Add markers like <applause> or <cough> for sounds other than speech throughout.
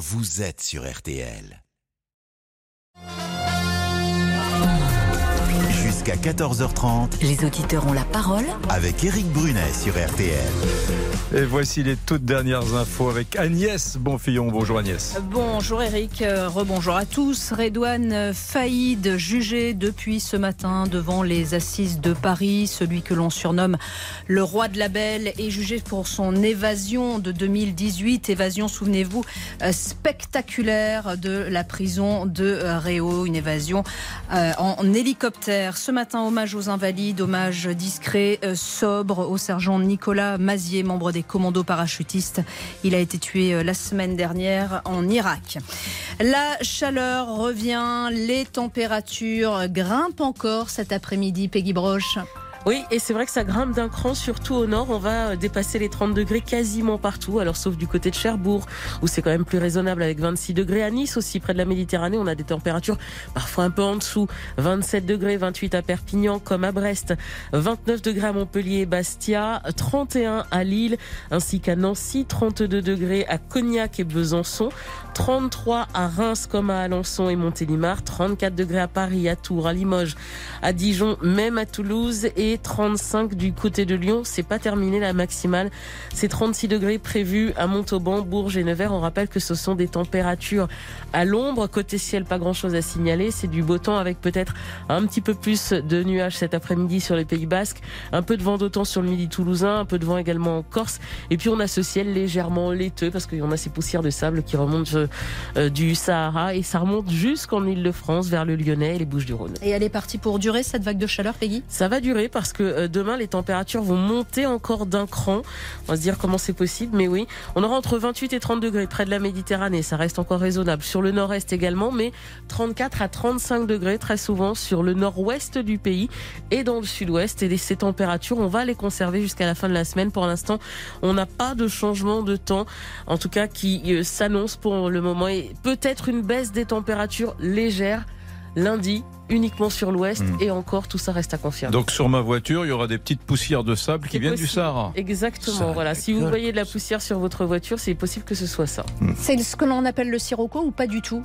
vous êtes sur RTL. Jusqu'à 14h30 Les auditeurs ont la parole. avec Eric Brunet sur RTL. Et voici les toutes dernières infos avec Agnès Bonfillon. Bonjour Agnès. Bonjour Eric, Euh, rebonjour à tous. Redouane Faïd, jugé depuis ce matin devant les assises de Paris, celui que l'on surnomme le roi de la belle, est jugé pour son évasion de 2018. Évasion, souvenez-vous, euh, spectaculaire de la prison de euh, Réau, une évasion en hélicoptère. Ce matin, hommage aux invalides, hommage discret, euh, sobre au sergent Nicolas Mazier, membre des commandos parachutistes. Il a été tué euh, la semaine dernière en Irak. La chaleur revient, les températures grimpent encore cet après-midi. Peggy Broche. Oui, et c'est vrai que ça grimpe d'un cran, surtout au nord. On va dépasser les 30 degrés quasiment partout. Alors, sauf du côté de Cherbourg, où c'est quand même plus raisonnable avec 26 degrés. À Nice aussi, près de la Méditerranée, on a des températures parfois un peu en dessous. 27 degrés, 28 à Perpignan, comme à Brest. 29 degrés à Montpellier et Bastia. 31 à Lille, ainsi qu'à Nancy. 32 degrés à Cognac et Besançon. 33 à Reims, comme à Alençon et Montélimar. 34 degrés à Paris, à Tours, à Limoges, à Dijon, même à Toulouse. 35 du côté de Lyon. C'est pas terminé la maximale. C'est 36 degrés prévus à Montauban, Bourges et Nevers. On rappelle que ce sont des températures à l'ombre. Côté ciel, pas grand chose à signaler. C'est du beau temps avec peut-être un petit peu plus de nuages cet après-midi sur les Pays Basques. Un peu de vent d'automne sur le midi toulousain. Un peu de vent également en Corse. Et puis on a ce ciel légèrement laiteux parce en a ces poussières de sable qui remontent euh, du Sahara et ça remonte jusqu'en Île-de-France vers le Lyonnais et les Bouches-du-Rhône. Et elle est partie pour durer cette vague de chaleur, Peggy? Ça va durer parce que euh, demain les températures vont monter encore d'un cran. On va se dire comment c'est possible, mais oui, on aura entre 28 et 30 degrés près de la Méditerranée, ça reste encore raisonnable. Sur le nord-est également, mais 34 à 35 degrés très souvent sur le nord-ouest du pays et dans le sud-ouest. Et ces températures, on va les conserver jusqu'à la fin de la semaine. Pour l'instant, on n'a pas de changement de temps, en tout cas qui euh, s'annonce pour le moment. Et peut-être une baisse des températures légères lundi uniquement sur l'ouest Mhm. et encore tout ça reste à confirmer. Donc sur ma voiture, il y aura des petites poussières de sable qui viennent du. Sahara. Exactement, Ça voilà. Si vous voyez de la poussière sur votre voiture, c'est possible que ce soit ça. C'est ce que l'on appelle le sirocco ou pas du tout?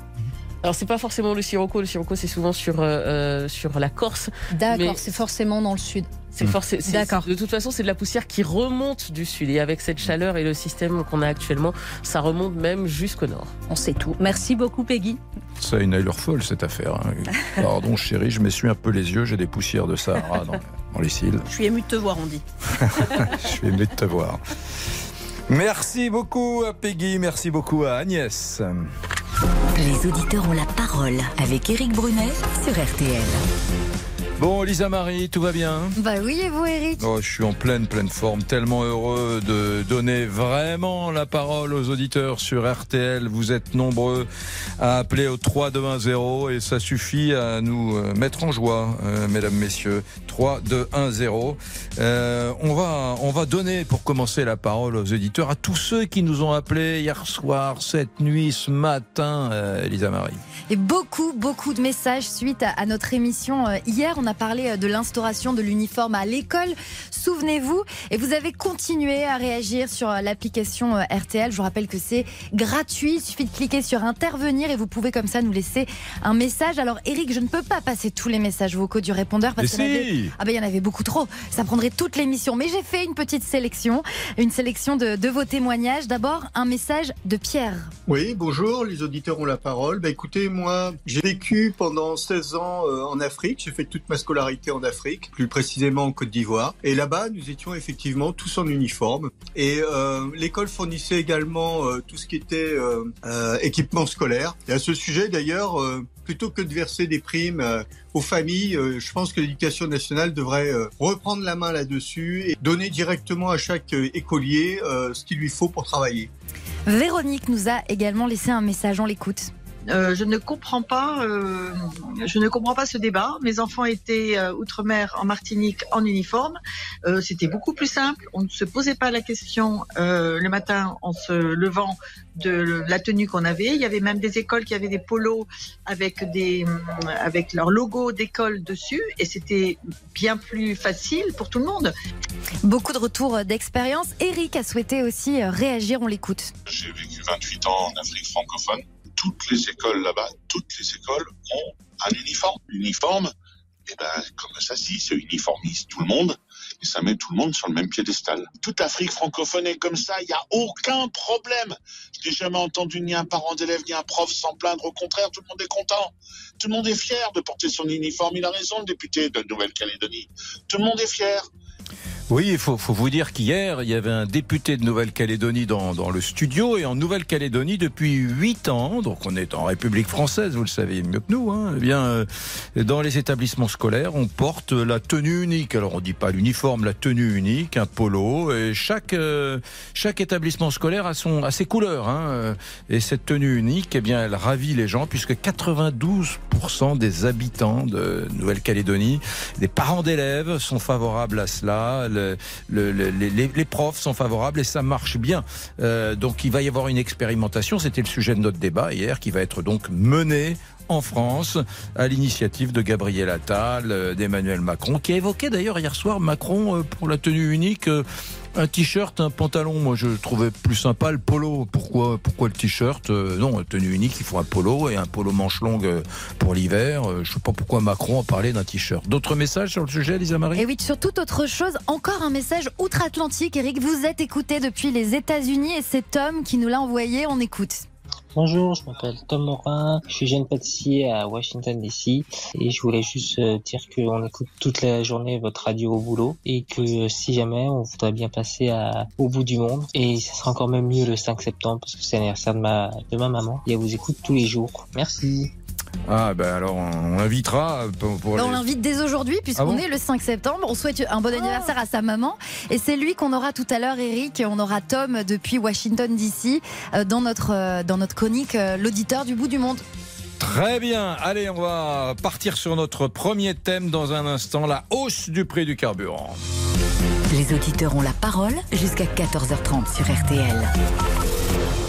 Alors c'est pas forcément le sirocco, le sirocco c'est souvent sur euh, euh, sur la Corse. D'accord, Mais- c'est forcément dans le sud. C'est forcément D'accord. De toute façon, c'est de la poussière qui remonte du sud et avec cette chaleur et le système qu'on a actuellement, ça remonte même jusqu'au nord. On sait tout. Merci beaucoup, Peggy. Ça a une allure folle cette affaire. hein. <laughs> Pardon chérie, je m'essuie un peu les yeux, j'ai des poussières de Sahara dans, dans les cils. Je suis émue de te voir, on dit. <laughs> Je suis aimé de te voir. Merci beaucoup à Peggy, merci beaucoup à Agnès. Les auditeurs ont la parole avec Eric Brunet sur RTL. Bon, Lisa Marie, tout va bien? Bah oui, et vous, Eric? Oh, je suis en pleine, pleine forme. Tellement heureux de donner vraiment la parole aux auditeurs sur RTL. Vous êtes nombreux à appeler au 3210 et ça suffit à nous euh, mettre en joie, euh, mesdames, messieurs. 3210. Euh, on va, on va donner pour commencer la parole aux auditeurs, à tous ceux qui nous ont appelés hier soir, cette nuit, ce matin, euh, Lisa Marie. Et beaucoup, beaucoup de messages suite à, à notre émission. Hier, on a parlé euh, de l'instauration de l'uniforme à l'école. Souvenez-vous, et vous avez continué à réagir sur euh, l'application euh, RTL. Je vous rappelle que c'est gratuit. Il suffit de cliquer sur intervenir et vous pouvez comme ça nous laisser un message. Alors, Eric, je ne peux pas passer tous les messages vocaux du répondeur parce qu'il y en avait si Ah ben il y en avait beaucoup trop. Ça prendrait toute l'émission. Mais j'ai fait une petite sélection, une sélection de, de vos témoignages. D'abord, un message de Pierre. Oui, bonjour, les auditeurs ont la parole. Bah, écoutez, moi, j'ai vécu pendant 16 ans euh, en Afrique. J'ai fait toute ma scolarité en Afrique, plus précisément en Côte d'Ivoire. Et là-bas, nous étions effectivement tous en uniforme. Et euh, l'école fournissait également euh, tout ce qui était euh, équipement scolaire. Et à ce sujet, d'ailleurs, plutôt que de verser des primes aux familles, je pense que l'éducation nationale devrait reprendre la main là-dessus et donner directement à chaque écolier ce qu'il lui faut pour travailler. Véronique nous a également laissé un message. On l'écoute. Euh, je ne comprends pas, euh, je ne comprends pas ce débat. Mes enfants étaient euh, outre-mer en Martinique en uniforme. Euh, C'était beaucoup plus simple. On ne se posait pas la question euh, le matin en se levant de la tenue qu'on avait. Il y avait même des écoles qui avaient des polos avec des avec leur logo d'école dessus et c'était bien plus facile pour tout le monde. Beaucoup de retours d'expérience. Eric a souhaité aussi réagir, on l'écoute. J'ai vécu 28 ans en Afrique francophone. Toutes les écoles là-bas, toutes les écoles ont un uniforme. L'uniforme, eh ben, comme ça si, ça uniformise tout le monde et ça met tout le monde sur le même piédestal. Toute l'Afrique francophone est comme ça, il n'y a aucun problème. Je n'ai jamais entendu ni un parent d'élève ni un prof s'en plaindre. Au contraire, tout le monde est content. Tout le monde est fier de porter son uniforme. Il a raison, le député de Nouvelle-Calédonie. Tout le monde est fier. Oui, il faut, faut, vous dire qu'hier, il y avait un député de Nouvelle-Calédonie dans, dans, le studio. Et en Nouvelle-Calédonie, depuis 8 ans, donc on est en République française, vous le savez mieux que nous, hein, eh bien, euh, dans les établissements scolaires, on porte la tenue unique. Alors on dit pas l'uniforme, la tenue unique, un polo. Et chaque, euh, chaque établissement scolaire a, son, a ses couleurs. Hein, et cette tenue unique, eh bien, elle ravit les gens, puisque 92% des habitants de Nouvelle-Calédonie, des parents d'élèves, sont favorables à cela le, le, le, les, les, profs sont favorables et ça marche bien. Euh, donc il va y avoir une expérimentation, c'était le sujet de notre débat hier, qui va être donc menée en France, à l'initiative de Gabriel Attal, euh, d'Emmanuel Macron, qui a évoqué d'ailleurs hier soir Macron euh, pour la tenue unique. Euh, un t-shirt, un pantalon, moi je trouvais plus sympa le polo. Pourquoi, pourquoi le t-shirt Non, tenue unique, il faut un polo et un polo manche longue pour l'hiver. Je sais pas pourquoi Macron a parlé d'un t-shirt. D'autres messages sur le sujet, Lisa Marie? Et oui, sur toute autre chose, encore un message outre-Atlantique. Eric, vous êtes écouté depuis les États-Unis et c'est Tom qui nous l'a envoyé. On écoute. Bonjour, je m'appelle Tom Morin, je suis jeune pâtissier à Washington DC et je voulais juste dire qu'on écoute toute la journée votre radio au boulot et que si jamais on voudrait bien passer au bout du monde et ça sera encore même mieux le 5 septembre parce que c'est l'anniversaire de ma, de ma maman et elle vous écoute tous les jours. Merci. Ah ben alors on l'invitera pour, pour ben, les... On l'invite dès aujourd'hui puisqu'on ah bon est le 5 septembre. On souhaite un bon anniversaire à sa maman et c'est lui qu'on aura tout à l'heure Eric. On aura Tom depuis Washington DC dans notre dans notre chronique l'auditeur du bout du monde. Très bien. Allez, on va partir sur notre premier thème dans un instant, la hausse du prix du carburant. Les auditeurs ont la parole jusqu'à 14h30 sur RTL.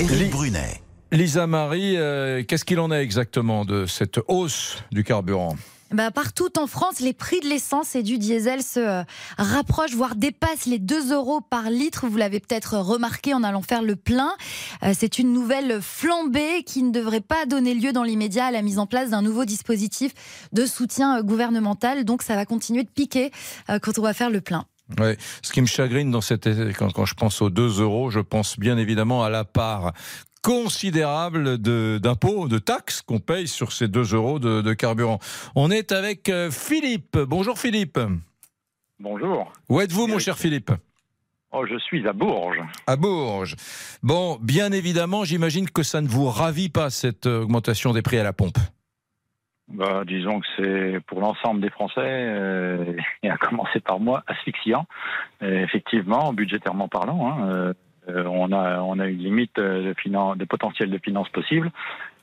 Éric Brunet. Lisa Marie, euh, qu'est-ce qu'il en est exactement de cette hausse du carburant bah, partout en France, les prix de l'essence et du diesel se euh, rapprochent, voire dépassent les 2 euros par litre. Vous l'avez peut-être remarqué en allant faire le plein. Euh, c'est une nouvelle flambée qui ne devrait pas donner lieu dans l'immédiat à la mise en place d'un nouveau dispositif de soutien gouvernemental. Donc ça va continuer de piquer quand on va faire le plein. Ouais. Ce qui me chagrine dans cette, quand, quand je pense aux 2 euros, je pense bien évidemment à la part considérable d'impôts, de, de, taxes qu'on paye sur ces 2 euros de, de, carburant. On est avec Philippe. Bonjour Philippe. Bonjour. Où êtes-vous mon cher Philippe? Oh, je suis à Bourges. À Bourges. Bon, bien évidemment, j'imagine que ça ne vous ravit pas cette augmentation des prix à la pompe. Bah, disons que c'est pour l'ensemble des Français, euh, <laughs> et à commencer par moi, asphyxiant. Et effectivement, budgétairement parlant, hein, euh, on a on a une limite de, finan de potentiel de finances possible.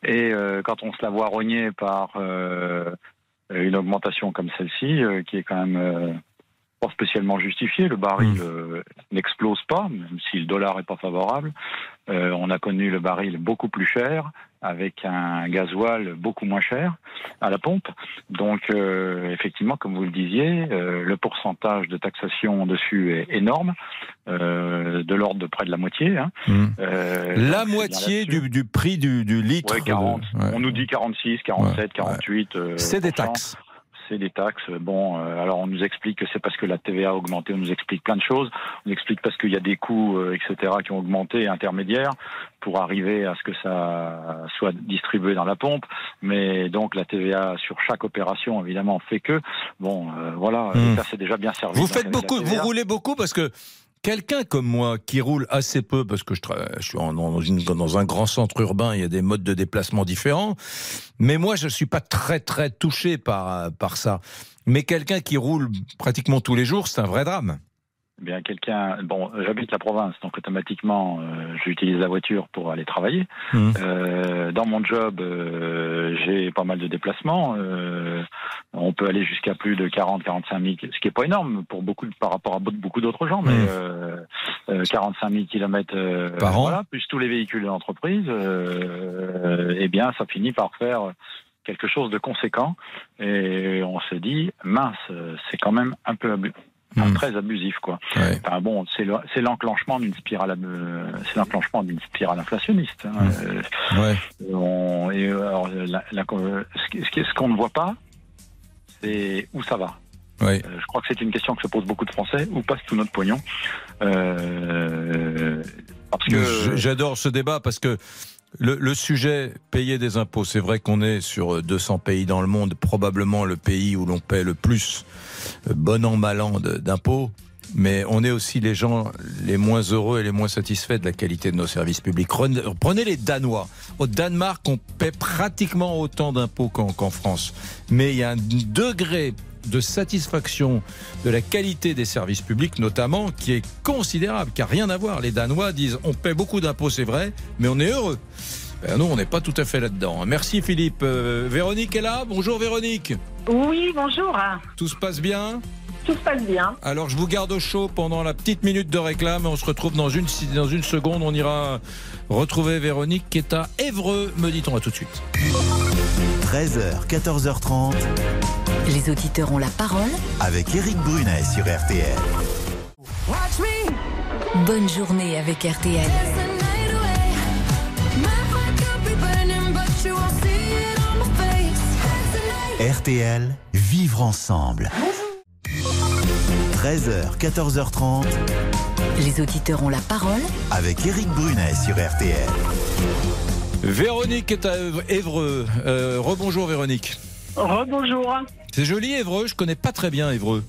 Et euh, quand on se la voit rogner par euh, une augmentation comme celle-ci, euh, qui est quand même pas spécialement justifiée, le baril n'explose pas, même si le dollar est pas favorable. on a connu le baril beaucoup plus cher avec un gasoil beaucoup moins cher à la pompe. Donc, euh, effectivement, comme vous le disiez, euh, le pourcentage de taxation dessus est énorme, euh, de l'ordre de près de la moitié. Hein. Mmh. la moitié du, du, prix du, du litre. Ouais, 40, de... ouais. On nous dit 46, 47, ouais, 48. C'est des taxes c'est des taxes. Bon, euh, alors on nous explique que c'est parce que la TVA a augmenté, on nous explique plein de choses. On nous explique parce qu'il y a des coûts, euh, etc., qui ont augmenté intermédiaires pour arriver à ce que ça soit distribué dans la pompe. Mais donc la TVA sur chaque opération, évidemment, fait que, bon, euh, voilà, mmh. ça c'est déjà bien servi. Vous faites beaucoup, vous roulez beaucoup parce que Quelqu'un comme moi qui roule assez peu parce que je, suis dans, un grand centre urbain, il y a des modes de déplacement différents. Mais moi, je suis pas très très touché par par ça. Mais quelqu'un qui roule pratiquement tous les jours, c'est un vrai drame. Eh bien quelqu'un, bon, j'habite la province, donc automatiquement, euh, j'utilise la voiture pour aller travailler. Mmh. Euh, dans mon job, euh, j'ai pas mal de déplacements. Euh, on peut aller jusqu'à plus de 40-45 000, ce qui est pas énorme pour beaucoup, par rapport à beaucoup d'autres gens, mais Mmh. euh, euh, 45 000 kilomètres Par an. voilà, plus tous les véhicules de l'entreprise. Euh, eh bien, ça finit par faire quelque chose de conséquent. Et on se dit, mince, c'est quand même un peu abu- enfin, Mmh. très abusif, quoi. Ouais. Enfin bon, c'est le- c'est l'enclenchement d'une spirale, c'est l'enclenchement d'une spirale inflationniste. hein. Mmh. Euh, Ouais. on- et, alors, la- la- ce qu'on ne voit pas, c'est où ça va. Euh, je crois que c'est une question que se posent beaucoup de Français. Où passe tout notre pognon Euh, Parce que J'adore ce débat parce que le, le sujet payer des impôts, c'est vrai qu'on est sur 200 pays dans le monde, probablement le pays où l'on paie le plus, bon an, mal an, d'impôts. Mais on est aussi les gens les moins heureux et les moins satisfaits de la qualité de nos services publics. Prenez, les Danois. Au Danemark, on paie pratiquement autant d'impôts qu'en France. Mais il y a un degré de satisfaction de la qualité des services publics, notamment, qui est considérable, qui n'a rien à voir. Les Danois disent on paie beaucoup d'impôts, c'est vrai, mais on est heureux. Ben nous, on n'est pas tout à fait là-dedans. Merci Philippe. Euh, Véronique est là. Bonjour Véronique. Oui, bonjour. Tout se passe bien Tout se passe bien. Alors je vous garde au chaud pendant la petite minute de réclame. On se retrouve dans une, dans une seconde. On ira retrouver Véronique qui est à Évreux, me dit-on. À tout de suite. 13h, 14h30 Les auditeurs ont la parole. avec Éric Brunet sur RTL. Bonne journée avec RTL. RTL, vivre ensemble. 13h, 14h30 Les auditeurs ont la parole. avec Éric Brunet sur RTL. Véronique est à Évreux. Euh, rebonjour Véronique. Rebonjour. C'est joli Évreux. Je connais pas très bien Évreux.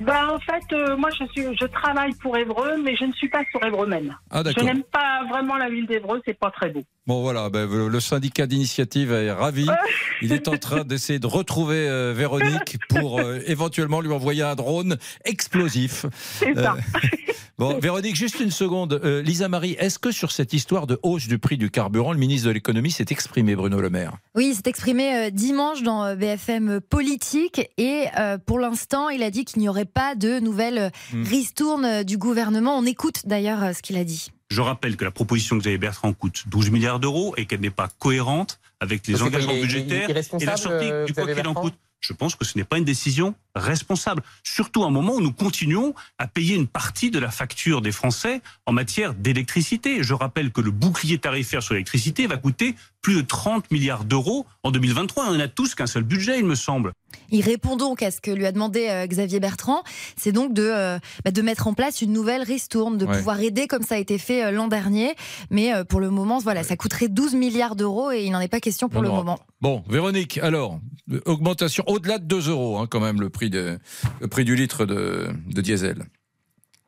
Bah, en fait, euh, moi, je, suis, je travaille pour Évreux, mais je ne suis pas sur Évreux même. Ah je n'aime pas vraiment la ville d'Évreux, c'est pas très beau. Bon voilà, ben, le syndicat d'initiative est ravi. <laughs> Il est en train d'essayer de retrouver euh, Véronique pour euh, éventuellement lui envoyer un drone explosif. C'est ça. Euh, <laughs> bon, Véronique, juste une seconde. Euh, Lisa Marie, est-ce que sur cette histoire de hausse du prix du carburant, le ministre de l'économie s'est exprimé, Bruno Le Maire? Oui, il s'est exprimé euh, dimanche dans BFM Politique et euh, pour l'instant, il a dit qu'il n'y aurait pas de nouvelle euh, Hmm. ristourne euh, du gouvernement. On écoute d'ailleurs euh, ce qu'il a dit. Je rappelle que la proposition de Xavier Bertrand coûte 12 milliards d'euros et qu'elle n'est pas cohérente avec les que engagements budgétaires et la sortie euh, du quoi Xavier qu'il en coûte. Je pense que ce n'est pas une décision responsable. Surtout à un moment où nous continuons à payer une partie de la facture des Français en matière d'électricité. Je rappelle que le bouclier tarifaire sur l'électricité va coûter plus de 30 milliards d'euros en 2023. On n'a tous qu'un seul budget, il me semble. Il répond donc à ce que lui a demandé euh, Xavier Bertrand, c'est donc de, euh, bah, de mettre en place une nouvelle ristourne, de Ouais. pouvoir aider comme ça a été fait euh, l'an dernier. Mais euh, pour le moment, voilà, ça coûterait 12 milliards d'euros et il n'en est pas question pour le moment. Bon, Véronique, alors, augmentation au-delà de 2 euros, hein, quand même, le prix, de, le prix du litre de, de diesel.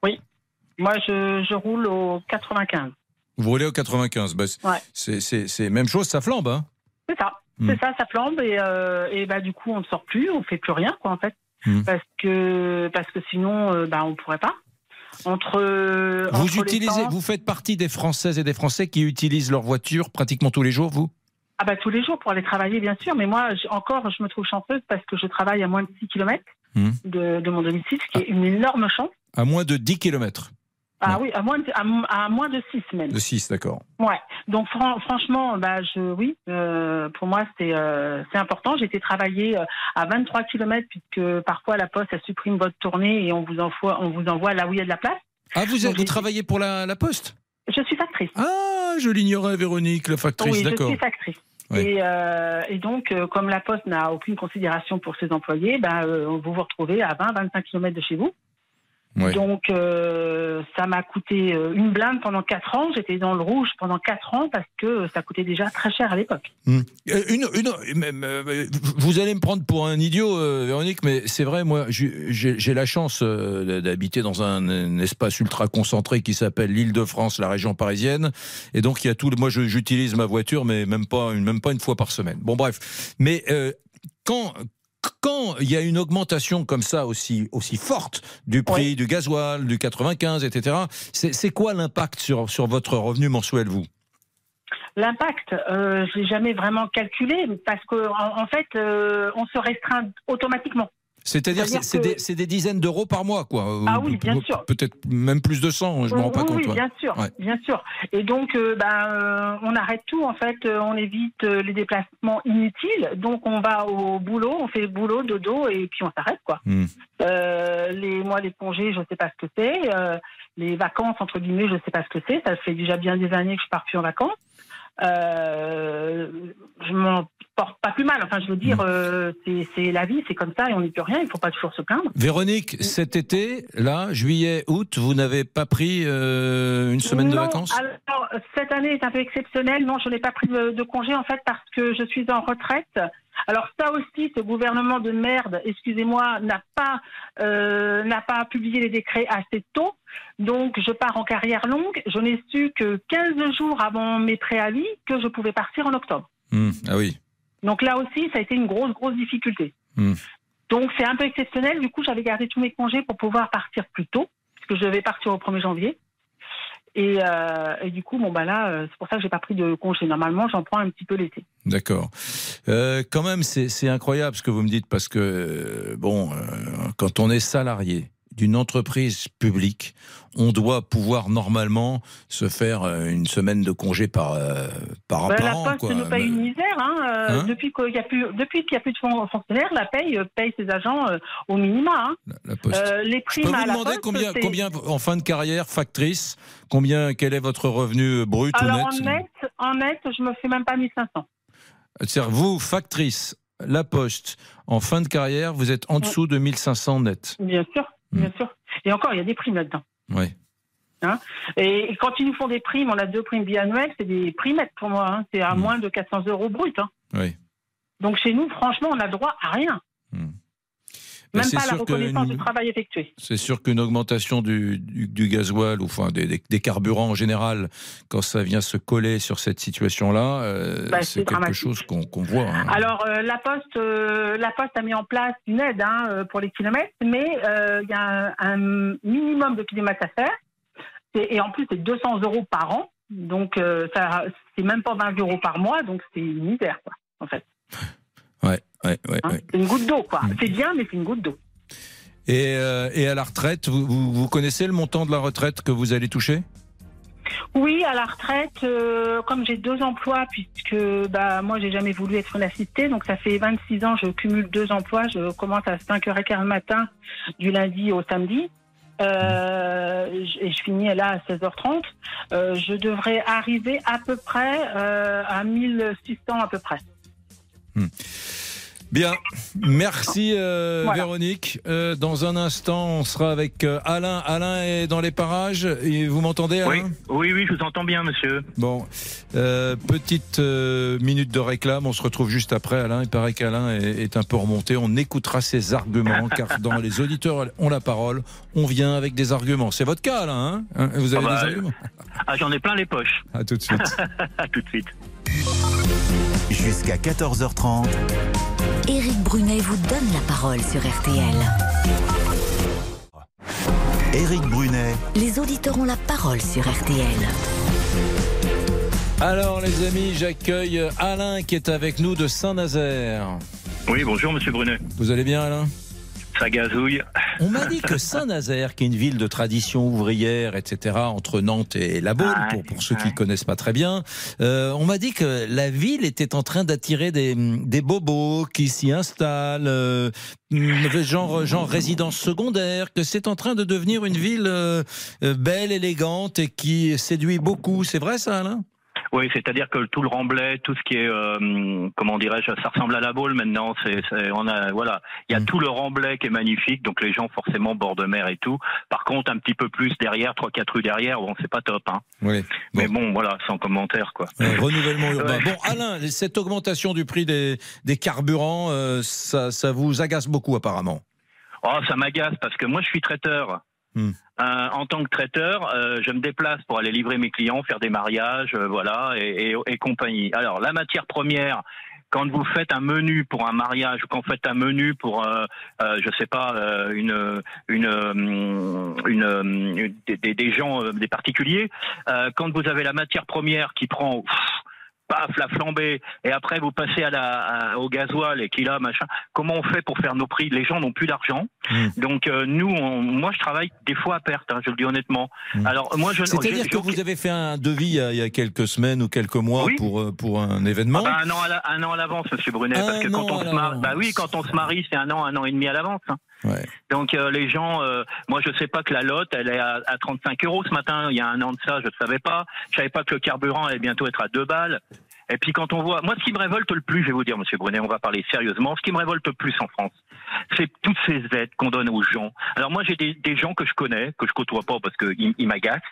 Oui. Moi, je, je roule au 95. Vous roulez au 95. Bah, c'est- Ouais. c'est- même chose, ça flambe. Hein C'est ça. Hmm. C'est ça, ça flambe et, euh, et bah, du coup, on ne sort plus, on fait plus rien, quoi, en fait. Hmm. Parce, que, parce que sinon, euh, bah, on pourrait pas. Entre, vous entre utilisez, vous faites partie des Françaises et des Français qui utilisent leur voiture pratiquement tous les jours, vous? Ah bah tous les jours pour aller travailler bien sûr, mais moi encore je me trouve chanceuse parce que je travaille à moins de 6 km Hmm. de, de mon domicile, ce qui est une énorme chance. À moins de 10 km. Ah oui, à moins de, à, moins de 6 même. De 6, d'accord. Ouais. Donc fran- franchement, bah je oui, euh, pour moi c'est euh, c'est important. J'ai été travailler euh, à 23 km puisque parfois la poste elle supprime votre tournée et on vous envoie on vous envoie là où il y a de la place. Ah, vous, êtes- vous travaillez pour la, la Poste? Je suis factrice. Ah, je l'ignorais, Véronique, la factrice, oui, je suis factrice. Oui. Et, euh, et donc, euh, comme la Poste n'a aucune considération pour ses employés, bah, euh, vous vous retrouvez à 20-25 km de chez vous. Ouais. Donc, euh, ça m'a coûté euh, une blinde pendant 4 ans. J'étais dans le rouge pendant 4 ans parce que ça coûtait déjà très cher à l'époque. Hmm. Euh, Une, une- même, euh, vous allez me prendre pour un idiot, Véronique, mais c'est vrai, moi, j'ai la chance d'habiter dans un, un espace ultra concentré qui s'appelle l'Île-de-France, la région parisienne, et donc il y a tout. Moi, j'utilise ma voiture, mais même pas une, même pas une fois par semaine. Bon, bref, mais quand quand il y a une augmentation comme ça aussi, aussi forte du prix du gasoil, du 95, etc., c'est quoi l'impact sur, sur votre revenu mensuel, vous? L'impact, euh, je l'ai jamais vraiment calculé parce que en, en fait, euh, on se restreint automatiquement. C'est-à-dire c'est que- des, des dizaines d'euros par mois, quoi. Ah Euh, oui, bien pe- sûr. Peut-être même plus de 100, je me rends pas oui, compte. Oui, ouais. bien sûr, Ouais. bien sûr. Et donc, euh, ben, euh, on arrête tout en fait. Euh, On évite les déplacements inutiles. Donc, on va au boulot, on fait le boulot, dodo, et puis on s'arrête quoi. Hmm. Euh, les moi, les congés, je sais pas ce que c'est. Les vacances entre guillemets, je sais pas ce que c'est. Ça fait déjà bien des années que je pars plus en vacances. Euh, je m'en porte pas plus mal. Enfin, je veux dire, euh, c'est la vie, c'est comme ça, et on n'y peut rien. Il faut pas toujours se plaindre. Véronique, cet été, là, juillet, août, vous n'avez pas pris euh, une semaine de vacances? alors, cette année est un peu exceptionnelle. Non, je n'ai pas pris de, de congé en fait parce que je suis en retraite. Alors ça aussi, ce gouvernement de merde, excusez-moi, n'a pas euh, n'a pas publié les décrets assez tôt. Donc je pars en carrière longue. Je n'ai su que 15 jours avant mes préavis que je pouvais partir en octobre. Hmm, Ah oui. Donc là aussi, ça a été une grosse grosse difficulté. Hmm. Donc c'est un peu exceptionnel. Du coup, j'avais gardé tous mes congés pour pouvoir partir plus tôt, puisque je devais partir au 1er janvier. Et, euh, et du coup, bon bah là, euh, c'est pour ça que j'ai pas pris de congé. Normalement, j'en prends un petit peu l'été. D'accord. Euh, quand même, c'est incroyable ce que vous me dites parce que, bon, quand on est salarié d'une entreprise publique, on doit pouvoir normalement se faire euh, une semaine de congé par, euh, par, Bah, par la an. Poste nous paye une misère. Hein, euh, Hein depuis qu'il y a plus, depuis qu'il y a plus de fon- fonctionnaires, la paye paye ses agents euh, au minima. Hein. La Poste. Euh, les Je primes peux vous à la Poste, combien, combien, en fin de carrière, factrice, combien, quel est votre revenu brut Alors ou en net net, en net, je me fais même pas 1500. C'est-à-dire, vous, factrice, La Poste, en fin de carrière, vous êtes en dessous de 1500 net. Bien sûr. Bien sûr. Et encore, il y a des primes là-dedans. Oui. Hein? Et, et quand ils nous font des primes, on a deux primes biannuelles, c'est des primettes pour moi. hein. C'est à Hmm. moins de 400 euros brut. Hein. Oui. Donc chez nous, franchement, on a droit à rien. Ben, Même pas la reconnaissance une- du travail effectué. C'est sûr qu'une augmentation du, du, du gasoil, ou enfin des, des- des carburants en général, quand ça vient se coller sur cette situation-là, euh, Bah, c'est quelque dramatique. chose qu'on voit. hein. Alors euh, la Poste, euh, la Poste a mis en place une aide hein, pour les kilomètres, mais il y a un, un minimum de kilomètres à faire, et, en plus c'est 200 euros par an, donc ça c'est même pas 20 euros par mois, donc c'est une misère quoi, en fait. Ouais, ouais, ouais, hein. ouais. Une goutte d'eau quoi. Mm. C'est bien, mais c'est une goutte d'eau. Et, euh, et à la retraite, vous, vous, vous connaissez le montant de la retraite que vous allez toucher? Oui, à la retraite, euh, comme j'ai deux emplois, puisque bah, moi j'ai jamais voulu être une assistée, donc ça fait 26 ans, je cumule deux emplois, je commence à 5h15 le matin du lundi au samedi. Euh, et je finis là à 16h30. Euh, je devrais arriver à peu près à 1600 à peu près. Bien, merci euh, Voilà. Véronique. Euh, dans un instant, on sera avec euh, Alain. Alain est dans les parages. Et vous m'entendez, Alain? Oui, oui, oui, je vous entends bien, monsieur. Bon, euh, petite euh, minute de réclame. On se retrouve juste après. Alain, il paraît qu'Alain est, est un peu remonté. On écoutera ses arguments, car <laughs> dans les auditeurs ont la parole. On vient avec des arguments. C'est votre cas, Alain. hein? Hein? Vous avez Ah bah, des arguments? Ah, j'en ai plein les poches. À tout de suite. <laughs> à tout de suite. Jusqu'à 14h30. Éric Brunet vous donne la parole sur RTL. Éric Brunet, Les auditeurs ont la parole sur RTL. Alors, les amis, j'accueille Alain qui est avec nous de Saint-Nazaire. Oui, bonjour, monsieur Brunet. Vous allez bien, Alain? Ça gazouille. On m'a dit que Saint-Nazaire, qui est une ville de tradition ouvrière, etc., entre Nantes et La Baule, pour, pour ceux qui ne connaissent pas très bien, euh, on m'a dit que la ville était en train d'attirer des, des bobos qui s'y installent, euh, genre, genre résidence secondaire, que c'est en train de devenir une ville euh, belle, élégante et qui séduit beaucoup. C'est vrai ça, Alain? Oui, c'est-à-dire que tout le remblai, tout ce qui est, euh, comment dirais-je, ça ressemble à la boule maintenant. C'est, c'est- on a, voilà, il y a tout le remblai qui est magnifique, donc les gens forcément bord de mer et tout. Par contre, un petit peu plus derrière, trois quatre rues derrière, bon, c'est pas top, hein. Oui. Mais bon, voilà, sans commentaire, quoi. Euh, renouvellement urbain. Ouais. Bon, Alain, cette augmentation du prix des, des carburants, euh, ça, ça vous agace beaucoup apparemment? Oh, ça m'agace parce que moi, je suis traiteur. Hmm. Euh, en tant que traiteur, euh, je me déplace pour aller livrer mes clients, faire des mariages, euh, voilà, et, compagnie. Alors, la matière première, quand vous faites un menu pour un mariage, quand vous faites un menu pour, euh, euh, je sais pas, une, une, des, gens, des particuliers, quand vous avez la matière première qui prend. Paf, la flambée, et après vous passez à la, à- au gasoil et qu'il a machin. Comment on fait pour faire nos prix? Les gens n'ont plus d'argent, donc euh, nous, on- moi je travaille des fois à perte, hein, je le dis honnêtement. Alors moi je C'est-à-dire que vous avez fait un devis il y a, il y a quelques semaines ou quelques mois Oui. pour, euh, pour un événement. Ah bah, un an à la- un an à l'avance, Monsieur Brunet, parce que quand an on se marie, bah oui, quand on se marie, c'est un an, un an et demi à l'avance. hein. Donc euh, les gens, euh, moi je sais pas que la lotte, elle est à, à 35 euros ce matin. Il y a un an de ça, je ne savais pas. Je savais pas que le carburant allait bientôt être à deux balles. Et puis quand on voit, moi ce qui me révolte le plus, je vais vous dire, Monsieur Brunet, on va parler sérieusement. Ce qui me révolte le plus en France, c'est toutes ces aides qu'on donne aux gens. Alors moi j'ai des, gens que je connais, que je côtoie pas parce qu'ils ils m'agacent.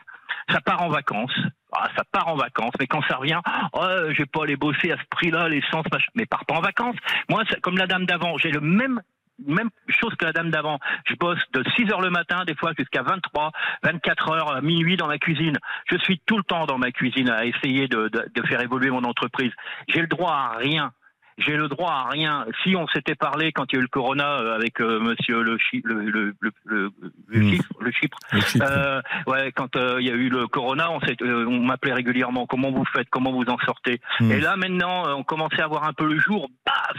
Ça part en vacances. Ah, ça part en vacances, mais quand ça revient, oh, je vais pas aller bosser à ce prix-là, l'essence, machin. Mais part pas en vacances. Moi, comme la dame d'avant, j'ai le même même chose que la dame d'avant. Je bosse de 6 heures le matin, des fois jusqu'à 23, 24 heures, euh, minuit dans la cuisine. Je suis tout le temps dans ma cuisine à essayer de, de, de faire évoluer mon entreprise. J'ai le droit à rien. J'ai le droit à rien. Si on s'était parlé quand il y a eu le corona euh, avec euh, Monsieur le, Chi- le, le, le, Hmm. Chypre, le Chypre, euh, ouais, quand euh, il y a eu le corona, on, s'est- euh, on m'appelait régulièrement. Comment vous faites? Comment vous en sortez? Hmm. Et là maintenant, on commençait à voir un peu le jour. Paf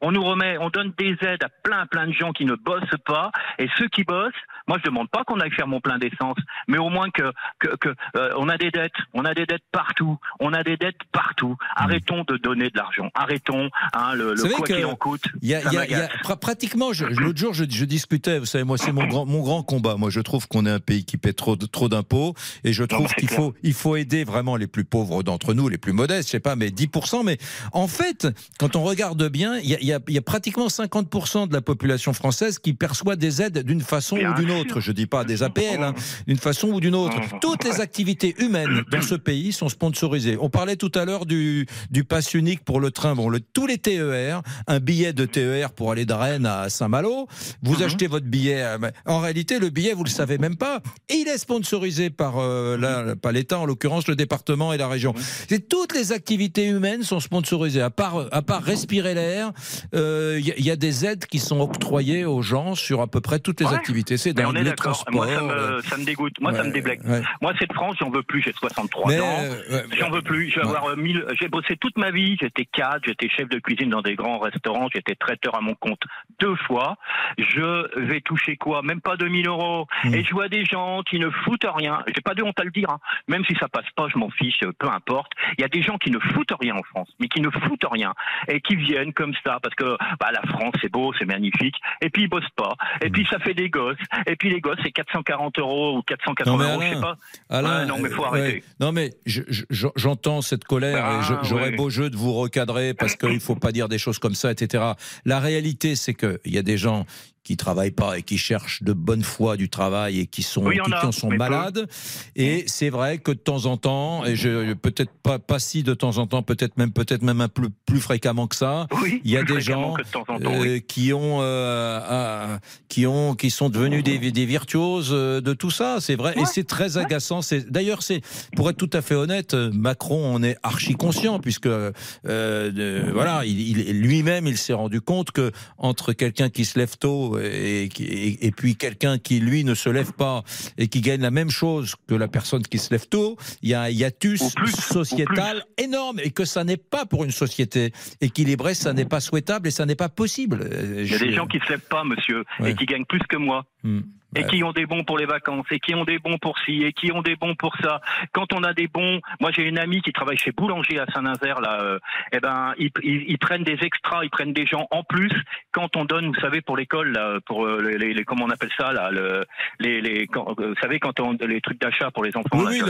on nous remet, on donne des aides à plein plein de gens qui ne bossent pas, et ceux qui bossent, moi je demande pas qu'on aille faire mon plein d'essence, mais au moins que, que, que euh, on a des dettes, on a des dettes partout, on a des dettes partout. Arrêtons de donner de l'argent, arrêtons, hein, le, le quoi qu'il en coûte. Y a, y a- y a- pra- pratiquement, l'autre jour, je, je discutais, vous savez, moi, c'est mon grand, mon grand combat. Moi, je trouve qu'on est un pays qui paie trop, de- trop d'impôts et je trouve qu'il faut, il faut aider vraiment les plus pauvres d'entre nous, les plus modestes, je sais pas, mais 10%. Mais en fait, quand on regarde bien, il y a, pratiquement 50% de la population française qui perçoit des aides d'une façon Bien ou d'une sûr. Autre. Je dis pas des APL, hein, d'une façon ou d'une autre. Toutes les activités humaines dans ce pays sont sponsorisées. On parlait tout à l'heure du, du pass unique pour le train. Bon, le, tous les TER, un billet de TER pour aller de Rennes à Saint-Malo, vous achetez votre billet. euh, En réalité, le billet, vous le savez même pas. Et il est sponsorisé par, euh, la- pas l'État, en l'occurrence le département et la région. C'est toutes les activités humaines sont sponsorisées. À part, à part respirer l'air, euh, il y, a- il y a des aides qui sont octroyées aux gens sur à peu près toutes les Ouais. activités. C'est dans on est les d'accord. transports. Moi, ça euh, me, ça me dégoûte. Moi, ça me déblecte. ouais. Moi, cette France, j'en veux plus. J'ai 63 Mais, ans. euh, J'en veux plus. Je vais avoir euh, 1000. J'ai bossé toute ma vie. J'étais cadre, j'étais chef de cuisine dans des grands restaurants, j'étais traiteur à mon compte deux fois. Je vais toucher quoi? Même pas 2000 euros. Hmm. Et je vois des gens qui ne foutent rien. J'ai pas de honte à le dire. hein. Même si ça passe pas, je m'en fiche. euh, Peu importe. Il y a des gens qui ne foutent rien en France, mais qui ne foutent rien et qui viennent comme ça parce que bah, la France c'est beau, c'est magnifique. Et puis ils bossent pas. Et puis ça fait des gosses. Et puis les gosses c'est 440 euros ou 480 Non, mais euros, je sais pas. Alain, Ouais, non mais faut euh, arrêter. ouais. Non mais je- je- j'entends cette colère Ah, et j'aurais ouais. beau jeu de vous recadrer parce qu'il faut pas dire des choses comme ça, etc. La réalité, c'est que il y a des gens qui travaillent pas et qui cherchent de bonne foi du travail et qui sont Oui, qui, a, qui sont peu. malades. Et c'est vrai que de temps en temps, et je peut-être pas pas si de temps en temps, peut-être même peut-être même un peu plus fréquemment que ça, Oui, il y a des gens que de temps en temps, euh, oui. qui ont euh, qui ont qui sont devenus des, des virtuoses euh, de tout ça. C'est vrai et c'est très agaçant. C'est d'ailleurs c'est pour être tout à fait honnête, Macron en est archi conscient puisque euh, de- voilà, il, il- lui-même il s'est rendu compte que entre quelqu'un qui se lève tôt et, qui- et, et puis quelqu'un qui lui ne se lève pas et qui gagne la même chose que la personne qui se lève tôt, il y a un hiatus sociétal énorme et que ça n'est pas pour une société équilibrée, ça n'est pas souhaitable et ça n'est pas possible. Euh, Il y a je- des gens qui se lèvent pas, monsieur, Ouais. et qui gagnent plus que moi. Hmm. Et Ouais. qui ont des bons pour les vacances, et qui ont des bons pour ci, et qui ont des bons pour ça. Quand on a des bons, moi j'ai une amie qui travaille chez Boulanger à Saint-Nazaire, là, euh, eh ben, ils, ils- ils prennent des extras, ils prennent des gens en plus. Quand on donne, vous savez, pour l'école, là, pour euh, les, les- les- comment on appelle ça, là, le, les, les, quand- euh, vous savez, quand on, les trucs d'achat pour les enfants. Oui,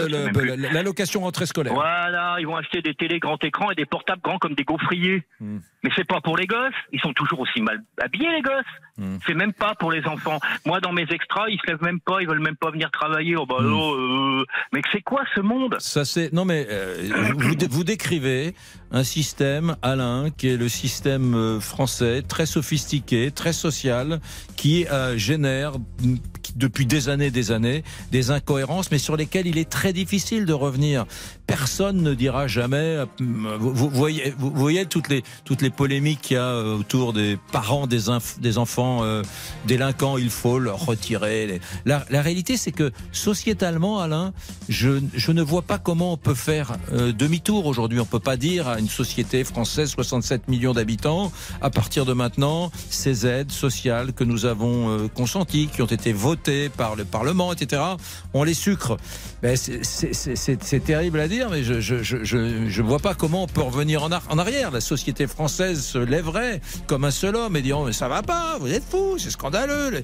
l'allocation rentrée scolaire. Voilà, ils vont acheter des télés grand écran et des portables grands comme des gaufriers. Hmm. Mais c'est pas pour les gosses. Ils sont toujours aussi mal habillés, les gosses. Hmm. C'est même pas pour les enfants. Moi, dans mes extras, ils se lèvent même pas, ils veulent même pas venir travailler. Oh bah Hmm. non, euh, mais c'est quoi ce monde? Ça c'est non mais euh, vous, vous décrivez un système Alain qui est le système euh, français très sophistiqué, très social qui euh, génère depuis des années, des années, des incohérences, mais sur lesquelles il est très difficile de revenir. Personne ne dira jamais. euh, Vous, voyez, toutes les polémiques qu'il y a autour des parents des, enfants délinquants. Il faut leur retirer. La, réalité, c'est que sociétalement, Alain, je, ne vois pas comment on peut faire demi-tour aujourd'hui. On peut pas dire une société française, 67 millions d'habitants, à partir de maintenant, ces aides sociales que nous avons euh, consenties, qui ont été votées par le Parlement, etc., on les sucre. Ben, c'est- terrible à dire, mais je je vois pas comment on peut revenir en, ar- en arrière. La société française se lèverait comme un seul homme et dirait mais ça va pas, vous êtes fous, c'est scandaleux.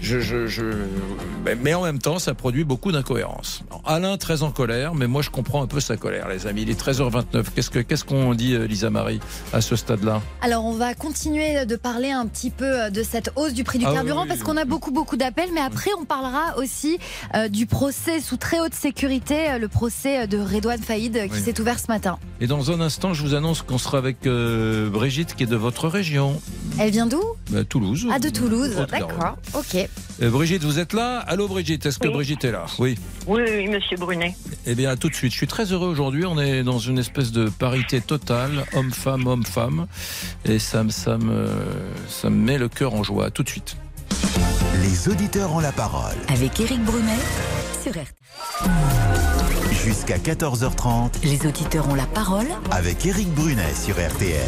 Les- Je, je, je... mais- en même temps, ça produit beaucoup d'incohérences. Alain très en colère, mais moi je comprends un peu sa colère, les amis. Il est 13h29. Qu'est-ce que qu'est-ce qu'on dit, euh, Lisa Marie, à ce stade-là? Alors, on va continuer de parler un petit peu de cette hausse du prix du Ah carburant oui, parce qu'on a beaucoup, beaucoup d'appels. Mais après, on parlera aussi euh, du procès sous très haute sécurité, euh, le procès de Redouane Faïd euh, qui Oui. s'est ouvert ce matin. Et dans un instant, je vous annonce qu'on sera avec euh, Brigitte, qui est de votre région, Elle vient d'où? Bah, Toulouse. Ah, de Toulouse. D'accord. Ok. Euh, Brigitte, vous êtes là? Allô Brigitte, est-ce que. Brigitte est là? Oui. Oui, oui, monsieur Brunet. Eh bien, à tout de suite. Je suis très heureux aujourd'hui. On est dans une espèce de parité totale, homme-femme, homme-femme. Et ça, me- ça, me, ça me met le cœur en joie. À tout de suite. Les auditeurs ont la parole. Avec Éric Brunet sur RTL. Jusqu'à 14h30 Les auditeurs ont la parole avec Éric Brunet sur RTL.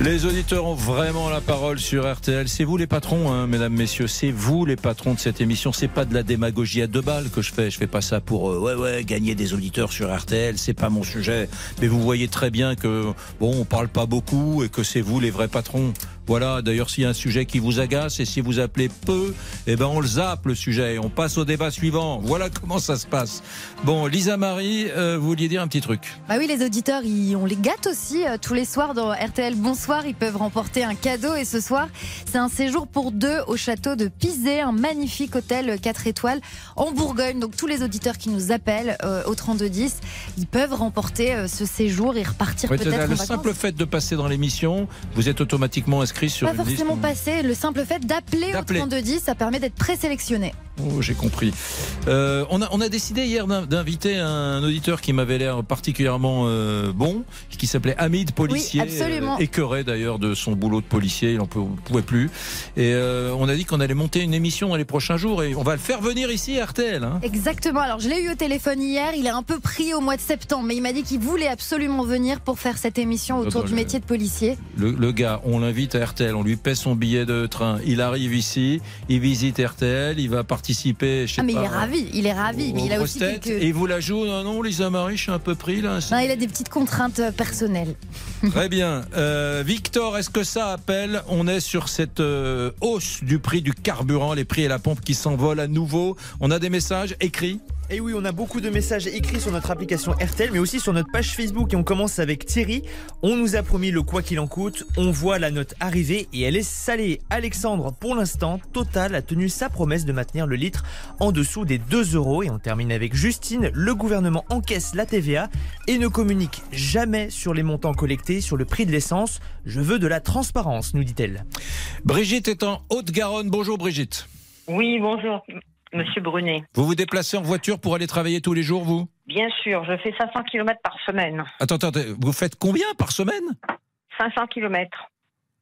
Les auditeurs ont vraiment la parole sur RTL. C'est vous les patrons, hein, mesdames, messieurs. C'est vous les patrons de cette émission. C'est pas de la démagogie à deux balles que je fais. Je fais pas ça pour euh, ouais ouais gagner des auditeurs sur RTL. C'est pas mon sujet. Mais vous voyez très bien que bon, on parle pas beaucoup et que c'est vous les vrais patrons. Voilà. D'ailleurs, s'il y a un sujet qui vous agace et si vous appelez peu, eh ben on le zappe le sujet. et On passe au débat suivant. Voilà comment ça se passe. Bon, Lisa Marie, euh, vous vouliez dire un petit truc? Bah oui, les auditeurs, ils- on les gâte aussi euh, tous les soirs dans RTL Bonsoir. Ils peuvent remporter un cadeau et ce soir, c'est un séjour pour deux au château de Pizé, un magnifique hôtel 4 étoiles en Bourgogne. Donc tous les auditeurs qui nous appellent euh, au 3210, ils peuvent remporter euh, ce séjour et repartir Ouais, peut-être en le vacances. simple fait de passer dans l'émission, vous êtes automatiquement inscrit sur Pas une liste. forcément passer, le simple fait d'appeler au D'appeler. 3210, ça permet d'être présélectionné. Oh, j'ai compris. Euh, on, a, on a décidé hier d'in- d'inviter un auditeur qui m'avait l'air particulièrement euh, bon, qui s'appelait Hamid, policier, Oui, absolument. euh, écœuré d'ailleurs de son boulot de policier, il n'en pouvait plus. Et on a dit qu'on allait monter une émission dans les prochains jours et on va le faire venir ici à RTL. Hein. Exactement. Alors, je l'ai eu au téléphone hier. Il est un peu pris au mois de septembre, mais il m'a dit qu'il voulait absolument venir pour faire cette émission autour Attends, du métier de policier. Le, le gars, on l'invite à RTL, on lui paie son billet de train, il arrive ici, il visite RTL, il va participer. Je sais Ah, mais il est ravi. Il est ravi. Mais il a aussi quelques. Et vous la joue Non, non, Lisa Marie, je suis un peu pris là. Non, il a des petites contraintes euh, personnelles. <laughs> Très bien. Euh, Victor, est-ce que ça appelle? On est sur cette euh, hausse du prix du carburant, les prix et la pompe qui s'envolent à nouveau. On a des messages écrits? Et oui, on a beaucoup de messages écrits sur notre application RTL, mais aussi sur notre page Facebook. Et on commence avec Thierry. On nous a promis le quoi qu'il en coûte. On voit la note arriver et elle est salée. Alexandre, pour l'instant, Total a tenu sa promesse de maintenir le litre en dessous des 2 euros. Et on termine avec Justine. Le gouvernement encaisse la TVA et ne communique jamais sur les montants collectés, sur le prix de l'essence. Je veux de la transparence, nous dit-elle. Brigitte est en Haute-Garonne. Bonjour Brigitte. Oui, bonjour, monsieur Brunet. Vous vous déplacez en voiture pour aller travailler tous les jours, vous? Bien sûr, je fais 500 km par semaine. Attends, attendez, vous faites combien par semaine? 500 km.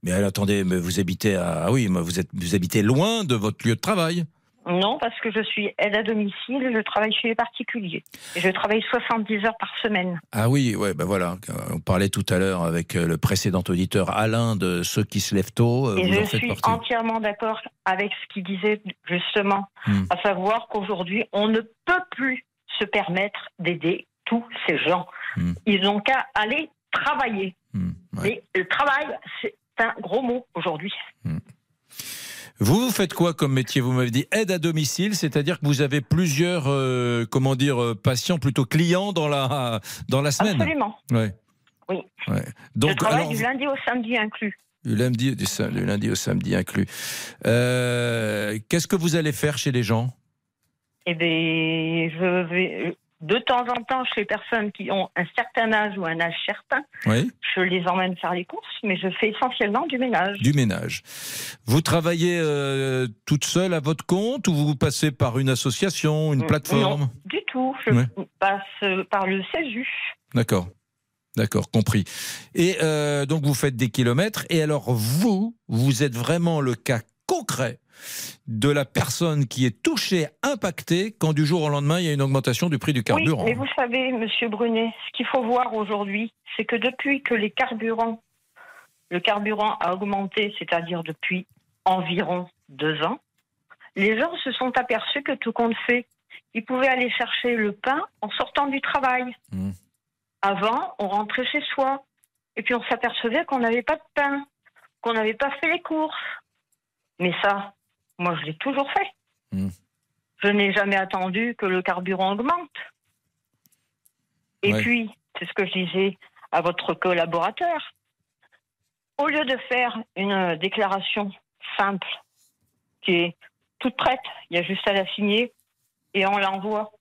Mais alors, attendez, mais vous habitez à... Ah oui, mais vous, êtes, vous habitez loin de votre lieu de travail. Non, parce que je suis aide à domicile je travaille chez les particuliers. Et je travaille 70 heures par semaine. Ah oui, ouais, ben voilà. On parlait tout à l'heure avec euh, le précédent auditeur Alain de ceux qui se lèvent tôt. euh, Et Vous je suis partie. entièrement d'accord avec ce qu'il disait justement, Hmm. à savoir qu'aujourd'hui, on ne peut plus se permettre d'aider tous ces gens. Hmm. Ils n'ont qu'à aller travailler. Mais le travail, c'est un gros mot aujourd'hui. Vous, vous faites quoi comme métier? Vous m'avez dit aide à domicile, c'est-à-dire que vous avez plusieurs, euh, comment dire, euh, patients, plutôt clients dans la, dans la semaine? Absolument. Ouais. Oui. ouais. je Donc, travaille alors, du lundi au samedi inclus. du lundi, du lundi au samedi inclus. Euh, Qu'est-ce que vous allez faire chez les gens? Eh bien, je vais. De temps en temps chez les personnes qui ont un certain âge ou un âge certain. Oui. Je les emmène faire les courses, mais je fais essentiellement du ménage. Du ménage. Vous travaillez euh, toute seule à votre compte ou vous passez par une association, une plateforme? Non, du tout. Je passe euh, par le CESU. D'accord. D'accord, compris. Et euh, donc vous faites des kilomètres. Et alors vous, vous êtes vraiment le cas concret de la personne qui est touchée, impactée, quand du jour au lendemain il y a une augmentation du prix du carburant. Oui, mais vous savez, Monsieur Brunet, ce qu'il faut voir aujourd'hui, c'est que depuis que les carburants, le carburant a augmenté, c'est-à-dire depuis environ deux ans, les gens se sont aperçus que tout compte fait, ils pouvaient aller chercher le pain en sortant du travail. Avant, on rentrait chez soi et puis on s'apercevait qu'on n'avait pas de pain, qu'on n'avait pas fait les courses. Mais ça, moi, je l'ai toujours fait. Je n'ai jamais attendu que le carburant augmente. Et Ouais. puis, c'est ce que je disais à votre collaborateur. Au lieu de faire une déclaration simple, qui est toute prête, il y a juste à la signer et on l'envoie,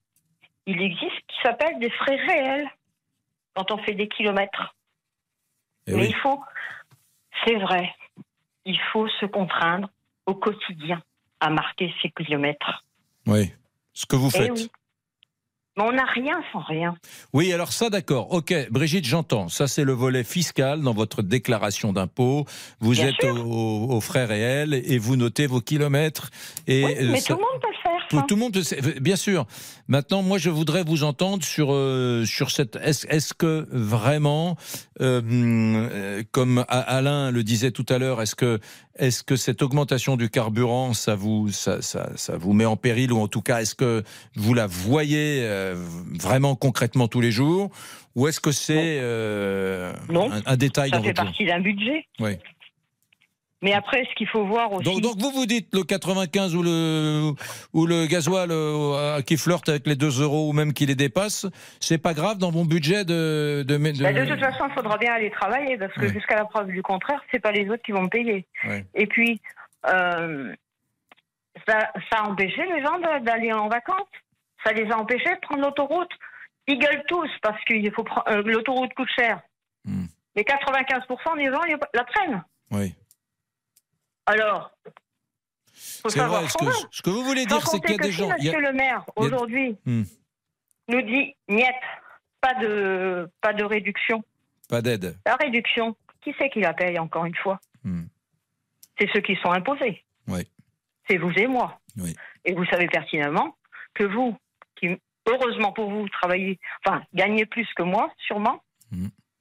il existe ce qui s'appelle des frais réels quand on fait des kilomètres. Eh Mais il faut, c'est vrai, il faut se contraindre au quotidien à marquer ces kilomètres. Oui. Ce que vous Eh faites. oui. Mais on n'a rien sans rien. Oui, alors ça, d'accord. Ok, Brigitte, j'entends. Ça, c'est le volet fiscal dans votre déclaration d'impôt. Vous Bien êtes au, au frais réel et vous notez vos kilomètres. Et Oui, euh, mais ça- tout le monde faire. Tout, tout le monde, peut bien sûr. Maintenant, moi, je voudrais vous entendre sur euh, sur cette. Est-ce est-ce que vraiment, euh, comme Alain le disait tout à l'heure, est-ce que est-ce que cette augmentation du carburant, ça vous ça, ça, ça vous met en péril ou en tout cas, est-ce que vous la voyez euh, vraiment concrètement tous les jours ou est-ce que c'est euh, un, un détail Ça dans fait votre partie d'un budget. Oui. Mais après, ce qu'il faut voir aussi. Donc, donc vous vous dites le 95 ou le ou le gasoil euh, qui flirte avec les 2 euros ou même qui les dépasse, c'est pas grave dans mon budget de de, de- Bah, de toute façon, il faudra bien aller travailler parce que jusqu'à la preuve du contraire, c'est pas les autres qui vont me payer. Et puis, euh, ça, ça a empêché les gens d'aller en vacances. Ça les a empêchés de prendre l'autoroute. Ils gueulent tous parce que faut euh, l'autoroute coûte cher. Hmm. Mais 95% des gens la prennent. Oui. Alors, C'est vrai. Ce que, veut. ce que vous voulez dire, c'est qu'il y a des gens. A- Monsieur le maire, aujourd'hui, Hmm. nous dit niet, pas de, pas de réduction. Pas d'aide. La réduction, qui c'est qui la paye encore une fois? Hmm. C'est ceux qui sont imposés. Oui. C'est vous et moi. Oui. Et vous savez pertinemment que vous, qui heureusement pour vous, travaillez, enfin, gagnez plus que moi, sûrement,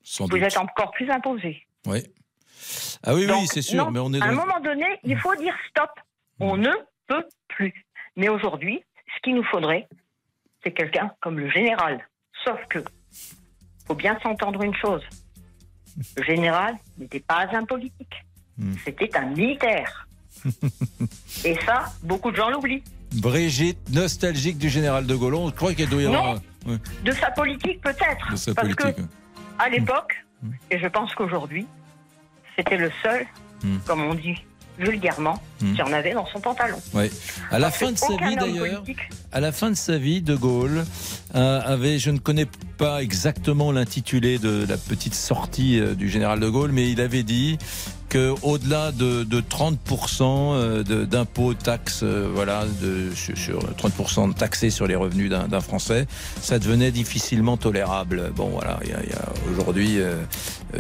Sans vous doute. êtes encore plus imposés. Oui. Ah oui, oui, c'est sûr. non, mais on est à un moment donné, il faut dire stop. On ne peut plus. Mais aujourd'hui, ce qu'il nous faudrait, c'est quelqu'un comme le général. Sauf que, faut bien s'entendre une chose. Le général n'était pas un politique. Hmm. C'était un militaire. <laughs> Et ça, beaucoup de gens l'oublient. Brigitte, nostalgique du général de Gaulle. Je crois qu'il doit y avoir. Non. Ouais, De sa politique, peut-être. de sa Parce politique. que, à l'époque, et je pense qu'aujourd'hui, c'était le seul, Hmm. comme on dit vulgairement, Hmm. qui en avait dans son pantalon. Ouais. À la Parce fin de sa vie d'ailleurs, à la fin de sa vie, De Gaulle euh, avait, je ne connais pas exactement l'intitulé de la petite sortie euh, du général De Gaulle, mais il avait dit que au-delà de, de 30% euh, d'impôts, taxes, euh, voilà, de, sur, sur 30% de taxés sur les revenus d'un Français, ça devenait difficilement tolérable. Bon, voilà, il y a, aujourd'hui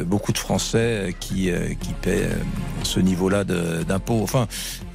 beaucoup de Français euh, qui, euh, qui paient euh, ce niveau-là d'impôts. Enfin,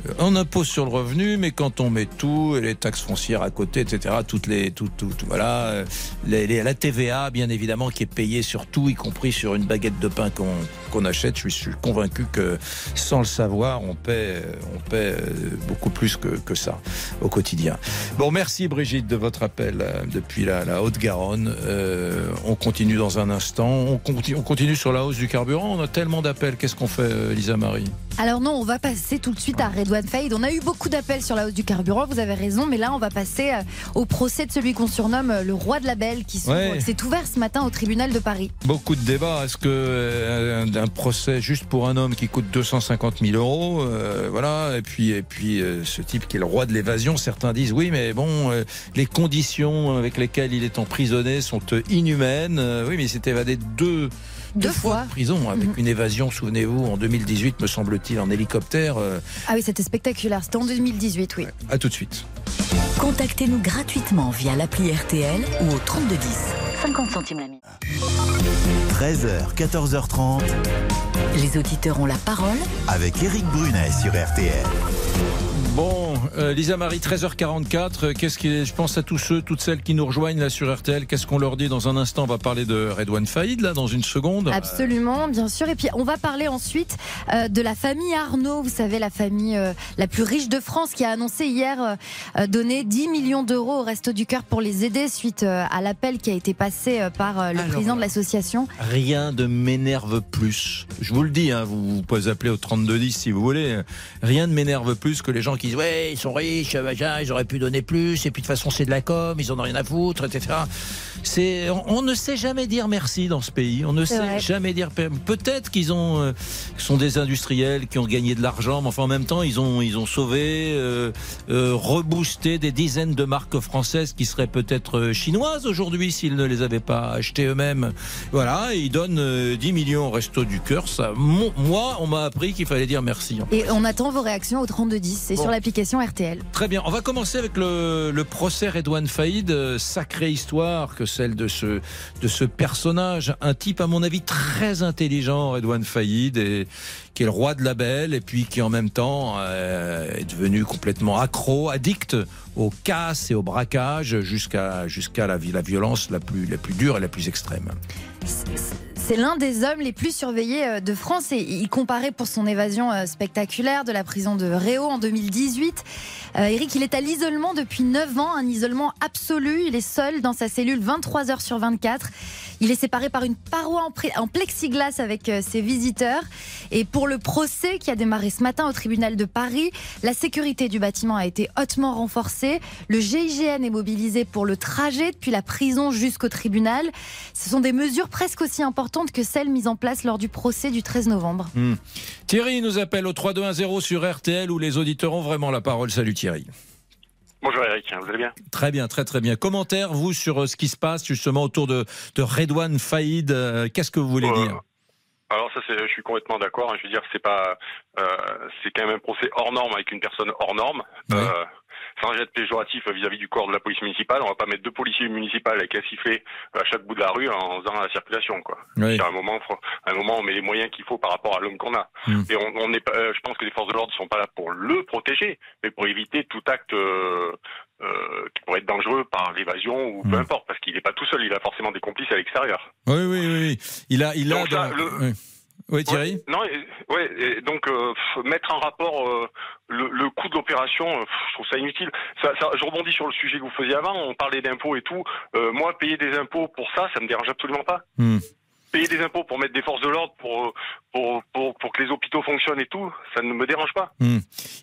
euh, on impose sur le revenu, mais quand on met tout, les taxes foncières à côté, etc., toutes les, tout, tout, tout- voilà, euh, la TVA, bien évidemment, qui est payée sur tout, y compris sur une baguette de pain qu'on qu'on achète. Je suis, convaincu que, sans le savoir, on paie, euh, on paie euh, beaucoup plus que, que ça au quotidien. Bon, merci Brigitte de votre appel euh, depuis la, Haute-Garonne. Euh, on continue dans un instant. On continue, on continue sur sur la hausse du carburant. On a tellement d'appels. Qu'est-ce qu'on fait, euh, Lisa Marie Alors non, on va passer tout de suite à Redouane Faïd. On a eu beaucoup d'appels sur la hausse du carburant, vous avez raison, mais là on va passer euh, au procès de celui qu'on surnomme euh, le roi de la belle qui Ouais. s'est ouvert ce matin au tribunal de Paris. Beaucoup de débats. Est-ce que un, un procès juste pour un homme qui coûte 250 000 euros, euh, voilà, et puis et puis euh, ce type qui est le roi de l'évasion, certains disent oui, mais bon, euh, les conditions avec lesquelles il est emprisonné sont inhumaines. Oui, mais il s'est évadé deux. Deux fois fois. de prison avec Mhm. une évasion, souvenez-vous, en 2018, me semble-t-il, en hélicoptère. Euh, Ah oui, c'était spectaculaire, c'était en 2018, oui. à tout de suite. Contactez-nous gratuitement via l'appli RTL ou au 3210. 50 centimes la minute. 13h, 14h30 Les auditeurs ont la parole avec Eric Brunet sur RTL. Bon, euh, Lisa Marie, 13h44. euh, Qu'est-ce qui est, je pense à tous ceux, toutes celles qui nous rejoignent là sur RTL. Qu'est-ce qu'on leur dit dans un instant On va parler de Redouane Faïd là dans une seconde. Absolument, bien sûr. Et puis on va parler ensuite euh, de la famille Arnaud, vous savez, la famille euh, la plus riche de France qui a annoncé hier euh, donner 10 millions d'euros au Resto du Cœur pour les aider suite euh, à l'appel qui a été passé euh, par euh, le Alors président de l'association. Rien ne m'énerve plus. Je vous le dis, hein, vous, vous pouvez appeler au 3210 si vous voulez. Rien ne m'énerve plus que les gens qui disent ouais ils sont riches, machin, ils auraient pu donner plus. Et puis de toute façon c'est de la com, ils en ont rien à foutre, etc. C'est, on, on ne sait jamais dire merci dans ce pays. On ne sait vrai. jamais dire. Peut-être qu'ils ont, euh, sont des industriels qui ont gagné de l'argent, mais enfin en même temps ils ont, ils ont sauvé, euh, euh, reboosté des dizaines de marques françaises qui seraient peut-être chinoises aujourd'hui s'ils ne les avaient pas achetées eux-mêmes. Voilà, et ils donnent euh, 10 millions au resto du cœur. Ça, mon- moi, on m'a appris qu'il fallait dire merci. Et on attend vos réactions au 3210 et Bon. sur l'application RTL. Très bien, on va commencer avec le, procès Redouane Faïd. Euh, Sacrée histoire que celle de ce, de ce personnage. Un type, à mon avis, très intelligent, Redouane Faïd, et, qui est le roi de la belle, et puis qui en même temps euh, est devenu complètement accro, addict au casse et au braquage jusqu'à la, la violence la plus, la plus dure et la plus extrême. C'est l'un des hommes les plus surveillés euh, de France et il comparait pour son évasion euh, spectaculaire de la prison de Réau en 2018. Euh, Eric, il est à l'isolement depuis 9 ans, un isolement absolu. Il est seul dans sa cellule 23 heures sur 24. Il est séparé par une paroi en, plexiglas avec euh, ses visiteurs. Et pour le procès qui a démarré ce matin au tribunal de Paris, la sécurité du bâtiment a été hautement renforcée. Le GIGN est mobilisé pour le trajet depuis la prison jusqu'au tribunal. Ce sont des mesures presque aussi importantes que celles mises en place lors du procès du 13 novembre. Hmm. Thierry nous appelle au 3210 sur RTL où les auditeurs ont vraiment la parole. Salut Thierry. Bonjour Eric, vous allez bien Très bien, très très bien. Commentaire, vous, sur euh, ce qui se passe justement autour de, de Redouane Faïd. euh, Qu'est-ce que vous voulez Euh, dire? Alors ça, je suis complètement d'accord. hein. Je veux dire, c'est pas, euh, c'est quand même un procès hors norme avec une personne hors norme. Euh, sans être péjoratif vis-à-vis du corps de la police municipale, on va pas mettre deux policiers municipaux avec un sifflet à chaque bout de la rue en faisant la circulation, quoi. Oui. À un moment, à un moment, on met les moyens qu'il faut par rapport à l'homme qu'on a. Hmm. Et on, on pas, euh, je pense que les forces de l'ordre sont pas là pour le protéger, mais pour éviter tout acte euh, euh, qui pourrait être dangereux par l'évasion ou Hmm. peu importe, parce qu'il n'est pas tout seul, il a forcément des complices à l'extérieur. Oui, oui, oui. Il a, il a. Donc ça, dans- le- oui. Oui, Thierry. Ouais, non, et- ouais, et donc euh, mettre en rapport euh, le, le coût de l'opération, euh, je trouve ça inutile. Ça, ça- je rebondis sur le sujet que vous faisiez avant. On parlait d'impôts et tout. Moi, payer des impôts pour ça, ça me dérange absolument pas. Hmm. Payer des impôts pour mettre des forces de l'ordre pour, pour pour pour que les hôpitaux fonctionnent et tout, ça ne me dérange pas. Hmm.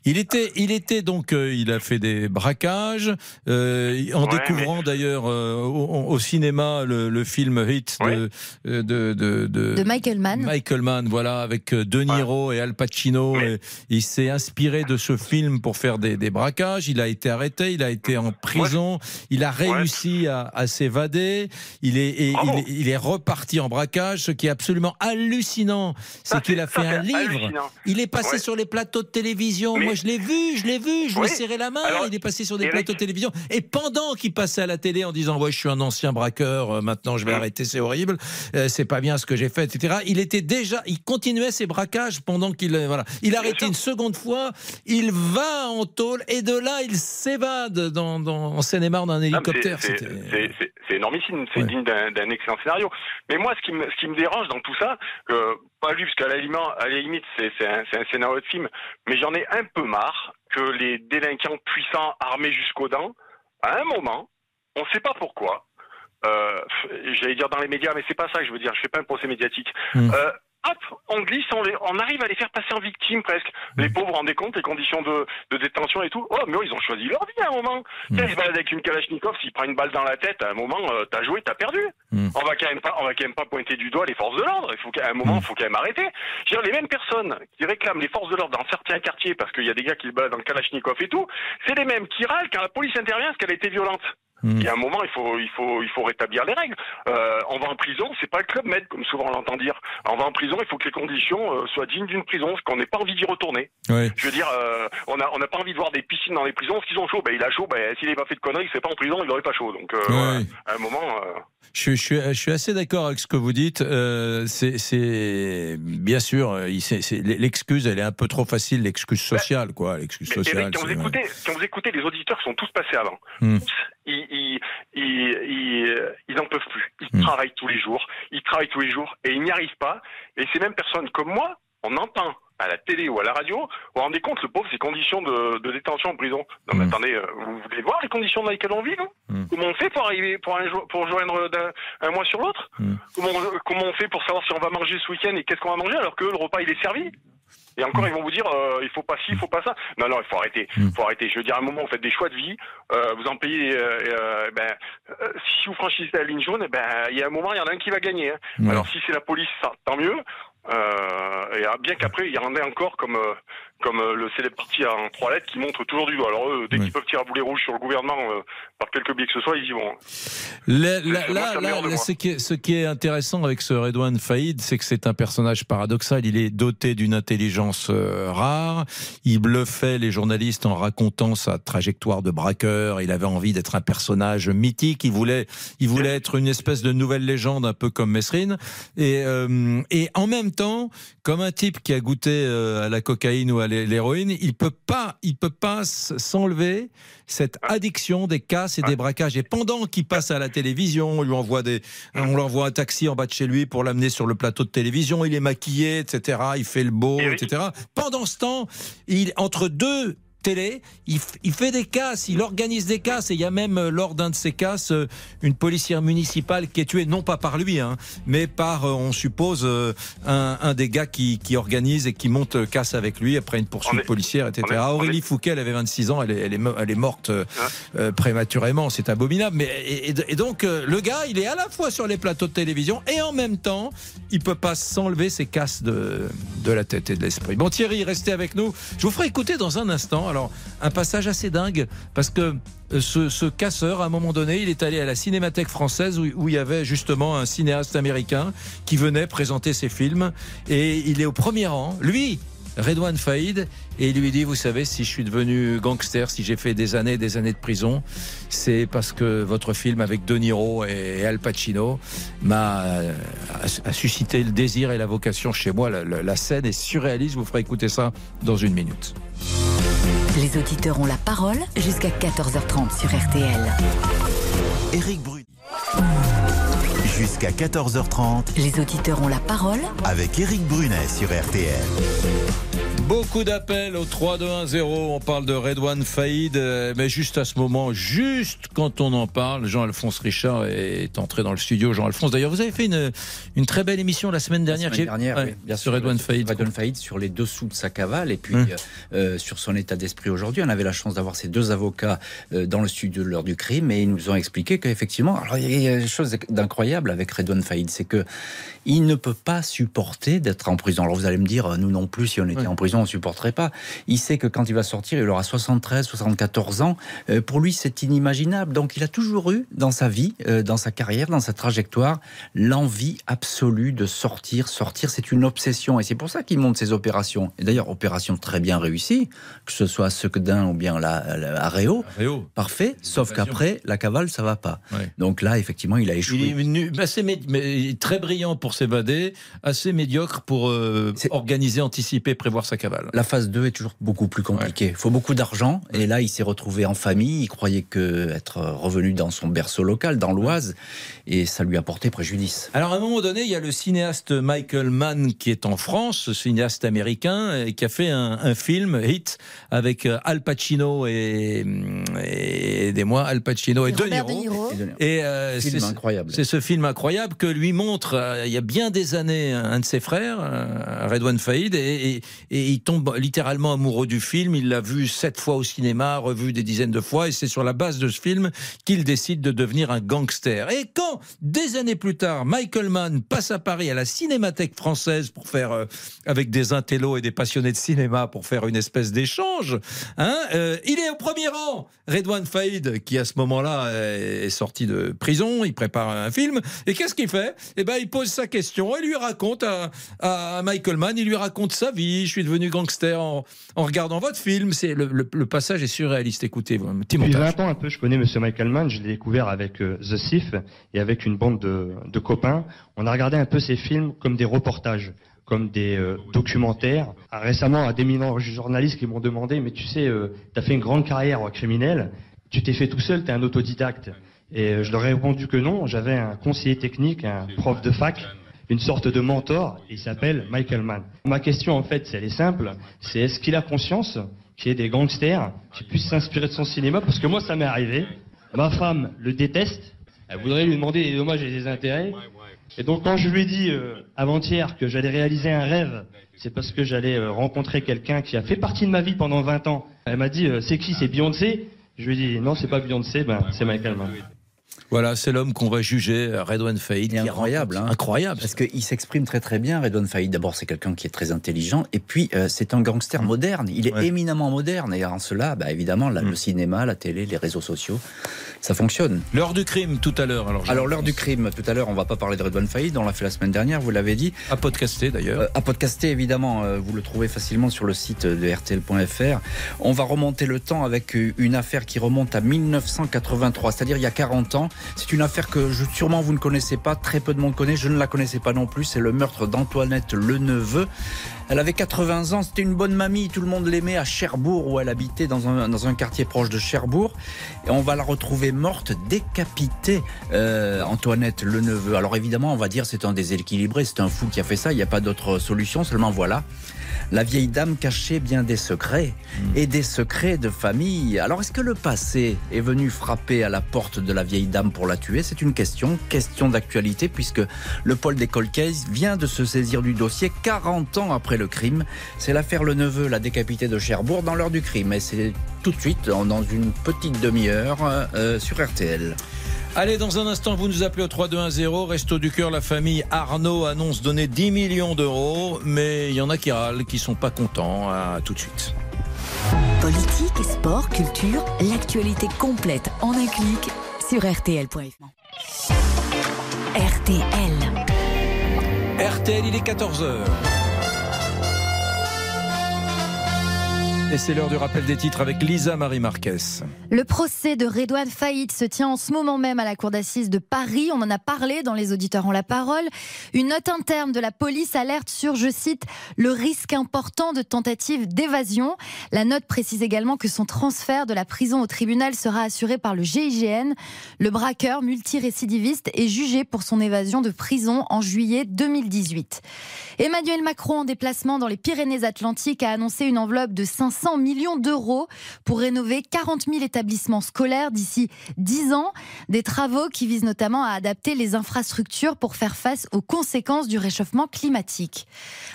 Il était, il était donc, euh, il a fait des braquages, euh, en Ouais, découvrant d'ailleurs euh, au, au cinéma le, le film Hit de, euh, de, de, de, De Michael Mann. Michael Mann, voilà, avec euh, De Niro et Al Pacino. Et il s'est inspiré de ce film pour faire des, des braquages. Il a été arrêté, il a été en prison, il a réussi à, à s'évader. Il est, et il, est- il est reparti en braquage. Ce qui est absolument hallucinant, c'est qu'il a fait <laughs> un livre. Il est passé Ouais. sur les plateaux de télévision. Moi, je l'ai vu, je l'ai vu, je lui ai serré la main. Alors, il est passé sur des Eric- plateaux de télévision. Et pendant qu'il passait à la télé en disant Ouais, je suis un ancien braqueur, euh, maintenant je vais arrêter, c'est horrible, euh, c'est pas bien ce que j'ai fait, etc. Il était déjà, il continuait ses braquages pendant qu'il. euh, Voilà. Il a arrêté une seconde fois, il va en tôle et de là, il s'évade dans, dans, en Seine-et-Marne d'un hélicoptère. C'est énormissime, c'est digne d'un excellent scénario. Mais moi, ce qui me, ce qui me dérange dans tout ça, pas lui, parce qu'à la limite, à la limite c'est un, scénario de film, mais j'en ai un peu marre que les délinquants puissants, armés jusqu'aux dents, à un moment, on ne sait pas pourquoi, euh, j'allais dire dans les médias, mais c'est pas ça que je veux dire. Je fais pas un procès médiatique. Hmm. Euh, hop, on glisse, on, les- on arrive à les faire passer en victime presque. Les pauvres, rendez compte, les conditions de, de détention et tout. Oh, mais eux, ils ont choisi leur vie à un moment. Tiens, Ils se baladent avec une Kalachnikov, s'il prend une balle dans la tête, à un moment, euh, t'as joué, t'as perdu. On va quand même pas, on va quand même pas pointer du doigt les forces de l'ordre. Il faut qu'à un moment, il faut quand même arrêter. Je veux dire, les mêmes personnes qui réclament les forces de l'ordre dans certains quartiers parce qu'il y a des gars qui se baladent dans le Kalachnikov et tout, c'est les mêmes qui râlent quand la police intervient parce qu'elle a été violente. Il y a un moment, il faut, il faut, il faut rétablir les règles. Euh, on va en prison, c'est pas le club med, comme souvent on l'entend dire. On va en prison, il faut que les conditions euh, soient dignes d'une prison, qu'on n'ait pas envie d'y retourner. Oui. Je veux dire, euh, on a, on n'a pas envie de voir des piscines dans les prisons, parce qu'ils ont chaud. Ben, il a chaud, ben, s'il n'avait pas fait de conneries, il serait pas en prison, il n'aurait pas chaud. Donc, euh, à un moment, Je, je suis, je suis assez d'accord avec ce que vous dites. C'est, c'est bien sûr, c'est- c'est- l'excuse, elle est un peu trop facile, l'excuse sociale, quoi. L'excuse Mais sociale. Quand vous, c'est- écoutez, quand vous écoutez les auditeurs sont tous passés avant, ils, ils, ils, ils, ils en peuvent plus. Hmm. Ils travaillent tous les jours, ils travaillent tous les jours et ils n'y arrivent pas. Et ces mêmes personnes comme moi, on entend à la télé ou à la radio, vous vous rendez compte, le pauvre, ces conditions de, de détention en prison. Non Hmm. mais attendez, euh, vous voulez voir les conditions dans lesquelles on vit, non Comment on fait pour arriver, pour, un, pour joindre un mois sur l'autre Hmm. comment on fait pour savoir si on va manger ce week-end et qu'est-ce qu'on va manger alors que le repas il est servi et encore, ils vont vous dire, euh, il faut pas ci, il faut pas ça. Non, non, il faut arrêter. Il faut arrêter. Je veux dire, à un moment, vous faites des choix de vie, euh, vous en payez. euh, euh, ben, euh, si vous franchissez la ligne jaune, ben, il y a un moment, il y en a un qui va gagner. hein. Ouais. Alors, si c'est la police, ça, tant mieux. Euh, et ah, bien qu'après, il y en ait encore comme euh, comme euh, le célèbre parti en trois lettres qui montre toujours du doigt. Alors eux, dès qu'ils peuvent tirer à boulet rouge sur le gouvernement euh, par quelque biais que ce soit, ils y vont. Là, là, là, ce, qui est, ce qui est intéressant avec ce Redouane Faïd, c'est que c'est un personnage paradoxal. Il est doté d'une intelligence euh, rare. Il bluffait les journalistes en racontant sa trajectoire de braqueur. Il avait envie d'être un personnage mythique. Il voulait, il voulait être une espèce de nouvelle légende, un peu comme Mesrine. Et, euh, et en même temps, comme un type qui a goûté à la cocaïne ou à l'héroïne, il peut pas, il peut pas s'enlever cette addiction des casses et des braquages. Et pendant qu'il passe à la télévision, on lui envoie des, on lui envoie un taxi en bas de chez lui pour l'amener sur le plateau de télévision. Il est maquillé, etc. Il fait le beau, etc. Pendant ce temps, il entre deux télé, il, fait des casses, il organise des casses et il y a même euh, lors d'un de ces casses euh, une policière municipale qui est tuée non pas par lui, hein, mais par, euh, on suppose, un, un des gars qui, qui organise et qui monte casse avec lui après une poursuite policière, etc. est- Aurélie Fouquet, elle avait 26 ans, elle est, elle est, mo- elle est morte euh, euh, prématurément, c'est abominable. Mais et, donc le gars, il est à la fois sur les plateaux de télévision et en même temps, il peut pas s'enlever ses casses de, de la tête et de l'esprit. Bon Thierry, restez avec nous. Je vous ferai écouter dans un instant. Alors un passage assez dingue parce que euh, ce, casseur, à un moment donné, il est allé à la Cinémathèque française où, il y avait justement un cinéaste américain qui venait présenter ses films. Et il est au premier rang. Lui, Redouane Faïd et il lui dit vous savez si je suis devenu gangster si j'ai fait des années et des années de prison c'est parce que votre film avec De Niro et Al Pacino m'a euh, a, suscité le désir et la vocation chez moi. La, la- la scène est surréaliste. Vous ferez écouter ça dans une minute Les auditeurs ont la parole jusqu'à 14h30 sur RTL. Éric Bruny. Jusqu'à 14h30 Les auditeurs ont la parole avec Éric Brunet sur RTL. Beaucoup d'appels au 3210. On parle de Redouane Faïd, euh, mais juste à ce moment, juste quand on en parle, Jean-Alphonse Richard est entré dans le studio. Jean-Alphonse, d'ailleurs, vous avez fait une, une très belle émission la semaine dernière. La semaine dernière, Ouais, oui, bien sur sûr. Redouane Faïd. Redouane Faïd sur les dessous de sa cavale et puis Hum. euh, euh, sur son état d'esprit aujourd'hui. On avait la chance d'avoir ces deux avocats euh, dans le studio de l'heure du crime et ils nous ont expliqué qu'effectivement, alors il y a une chose d'incroyable avec Redouane Faïd, c'est que il ne peut pas supporter d'être en prison. Alors vous allez me dire, nous non plus, si on était en prison, on supporterait pas. Il sait que quand il va sortir, il aura 73, 74 ans. Euh, pour lui, c'est inimaginable. Donc il a toujours eu dans sa vie, euh, dans sa carrière, dans sa trajectoire, l'envie absolue de sortir, sortir. C'est une obsession et c'est pour ça qu'il monte ses opérations. Et d'ailleurs, opération très bien réussie, que ce soit à Sequedin ou bien la, la- à Réau. Parfait, sauf qu'après, la cavale, ça va pas. Donc là, effectivement, il a échoué. Il est venu mais très brillant pour s'évader, assez médiocre pour euh, organiser, anticiper, prévoir sa cavale. La phase 2 est toujours beaucoup plus compliquée. Il faut beaucoup d'argent. Et là, il s'est retrouvé en famille. Il croyait que être revenu dans son berceau local, dans l'Oise, et ça lui a porté préjudice. Alors à un moment donné, il y a le cinéaste Michael Mann qui est en France, ce cinéaste américain, et qui a fait un, un film hit avec euh, Al Pacino et, et des mois Al Pacino et, Et De Niro. De Niro. Et euh, Film c'est incroyable. C'est ce film incroyable que lui montre euh, il y a bien des années un de ses frères, euh, Redouane Faïd, et, il tombe littéralement amoureux du film. Il l'a vu sept fois au cinéma, revu des dizaines de fois, et c'est sur la base de ce film qu'il décide de devenir un gangster. Et quand, des années plus tard, Michael Mann passe à Paris à la Cinémathèque française pour faire, euh, avec des intellos et des passionnés de cinéma, pour faire une espèce d'échange, hein, euh, il est au premier rang. Redouane Faïd, qui à ce moment-là est sorti de prison, il prépare un film, et qu'est-ce qu'il fait? Eh ben, il pose sa question et lui raconte à, à Michael Mann, il lui raconte sa vie. Je suis devenu gangster en, en regardant votre film. C'est le, le- le passage est surréaliste. Écoutez, petit Depuis montage. 20 ans un peu, je connais Monsieur Michael Mann, je l'ai découvert avec euh, The Thief et avec une bande de, de copains. On a regardé un peu ces films comme des reportages, comme des euh, documentaires. Ah, récemment, à d'éminents journalistes qui m'ont demandé, mais tu sais, euh, tu as fait une grande carrière criminelle, tu t'es fait tout seul, tu es un autodidacte. Et euh, je leur ai répondu que non, j'avais un conseiller technique, un prof de fac, une sorte de mentor, il s'appelle Michael Mann. Ma question en fait, elle est simple, c'est est-ce qu'il a conscience qu'il y ait des gangsters qui puissent s'inspirer de son cinéma? Parce que moi, ça m'est arrivé. Ma femme le déteste. Elle voudrait lui demander des dommages et des intérêts. Et donc, quand je lui ai dit euh, avant-hier que j'allais réaliser un rêve, c'est parce que j'allais euh, rencontrer quelqu'un qui a fait partie de ma vie pendant 20 ans. Elle m'a dit, euh, c'est qui? C'est Beyoncé? Je lui ai dit, non, c'est pas Beyoncé, ben, c'est Michael Mann. Voilà, c'est l'homme qu'on va juger, Redouane Faïd. incroyable, hein. incroyable. Parce qu'il s'exprime très très bien, Redouane Faïd. D'abord, c'est quelqu'un qui est très intelligent, et puis euh, c'est un gangster moderne. Il est éminemment moderne, et en cela, bah, évidemment, la- le cinéma, la télé, les réseaux sociaux, ça fonctionne. L'heure du crime tout à l'heure. Alors, l'heure du crime, tout à l'heure, on va pas parler de Redouane Faïd, on l'a fait la semaine dernière, vous l'avez dit. À podcaster d'ailleurs. Euh, à podcaster évidemment, euh, vous le trouvez facilement sur le site de rtl.fr. On va remonter le temps avec une affaire qui remonte à 1983, c'est-à-dire il y a 40 ans. C'est une affaire que sûrement vous ne connaissez pas, très peu de monde connaît, je ne la connaissais pas non plus, c'est le meurtre d'Antoinette Leneveu. Elle avait 80 ans, c'était une bonne mamie, tout le monde l'aimait à Cherbourg où elle habitait dans un, dans un quartier proche de Cherbourg. Et on va la retrouver morte, décapitée, euh, Antoinette Leneveu. Alors évidemment, on va dire c'est un déséquilibré, c'est un fou qui a fait ça, il n'y a pas d'autre solution, seulement voilà. La vieille dame cachait bien des secrets et des secrets de famille. Alors est-ce que le passé est venu frapper à la porte de la vieille dame pour la tuer? C'est une question, question d'actualité puisque le pôle des cold vient de se saisir du dossier 40 ans après le crime. C'est l'affaire Le Neveu, la décapitée de Cherbourg dans l'heure du crime et c'est tout de suite dans dans une petite demi-heure euh, sur RTL. Allez, dans un instant, vous nous appelez au 3210. Resto du cœur, la famille Arnaud annonce donner 10 millions d'euros, mais il y en a qui râlent, qui sont pas contents. À tout de suite. Politique, sport, culture, l'actualité complète en un clic sur rtl.fr. RTL. RTL, il est 14h. Et c'est l'heure du rappel des titres avec Lisa Marie Marquez. Le procès de Redouane Faïd se tient en ce moment même à la cour d'assises de Paris. On en a parlé dans Les auditeurs ont la parole. Une note interne de la police alerte sur, je cite, le risque important de tentative d'évasion. La note précise également que son transfert de la prison au tribunal sera assuré par le GIGN. Le braqueur multirécidiviste est jugé pour son évasion de prison en juillet 2018. Emmanuel Macron, en déplacement dans les Pyrénées-Atlantiques, a annoncé une enveloppe de 500 millions d'euros pour rénover 40 000 établissements scolaires d'ici 10 ans. Des travaux qui visent notamment à adapter les infrastructures pour faire face aux conséquences du réchauffement climatique.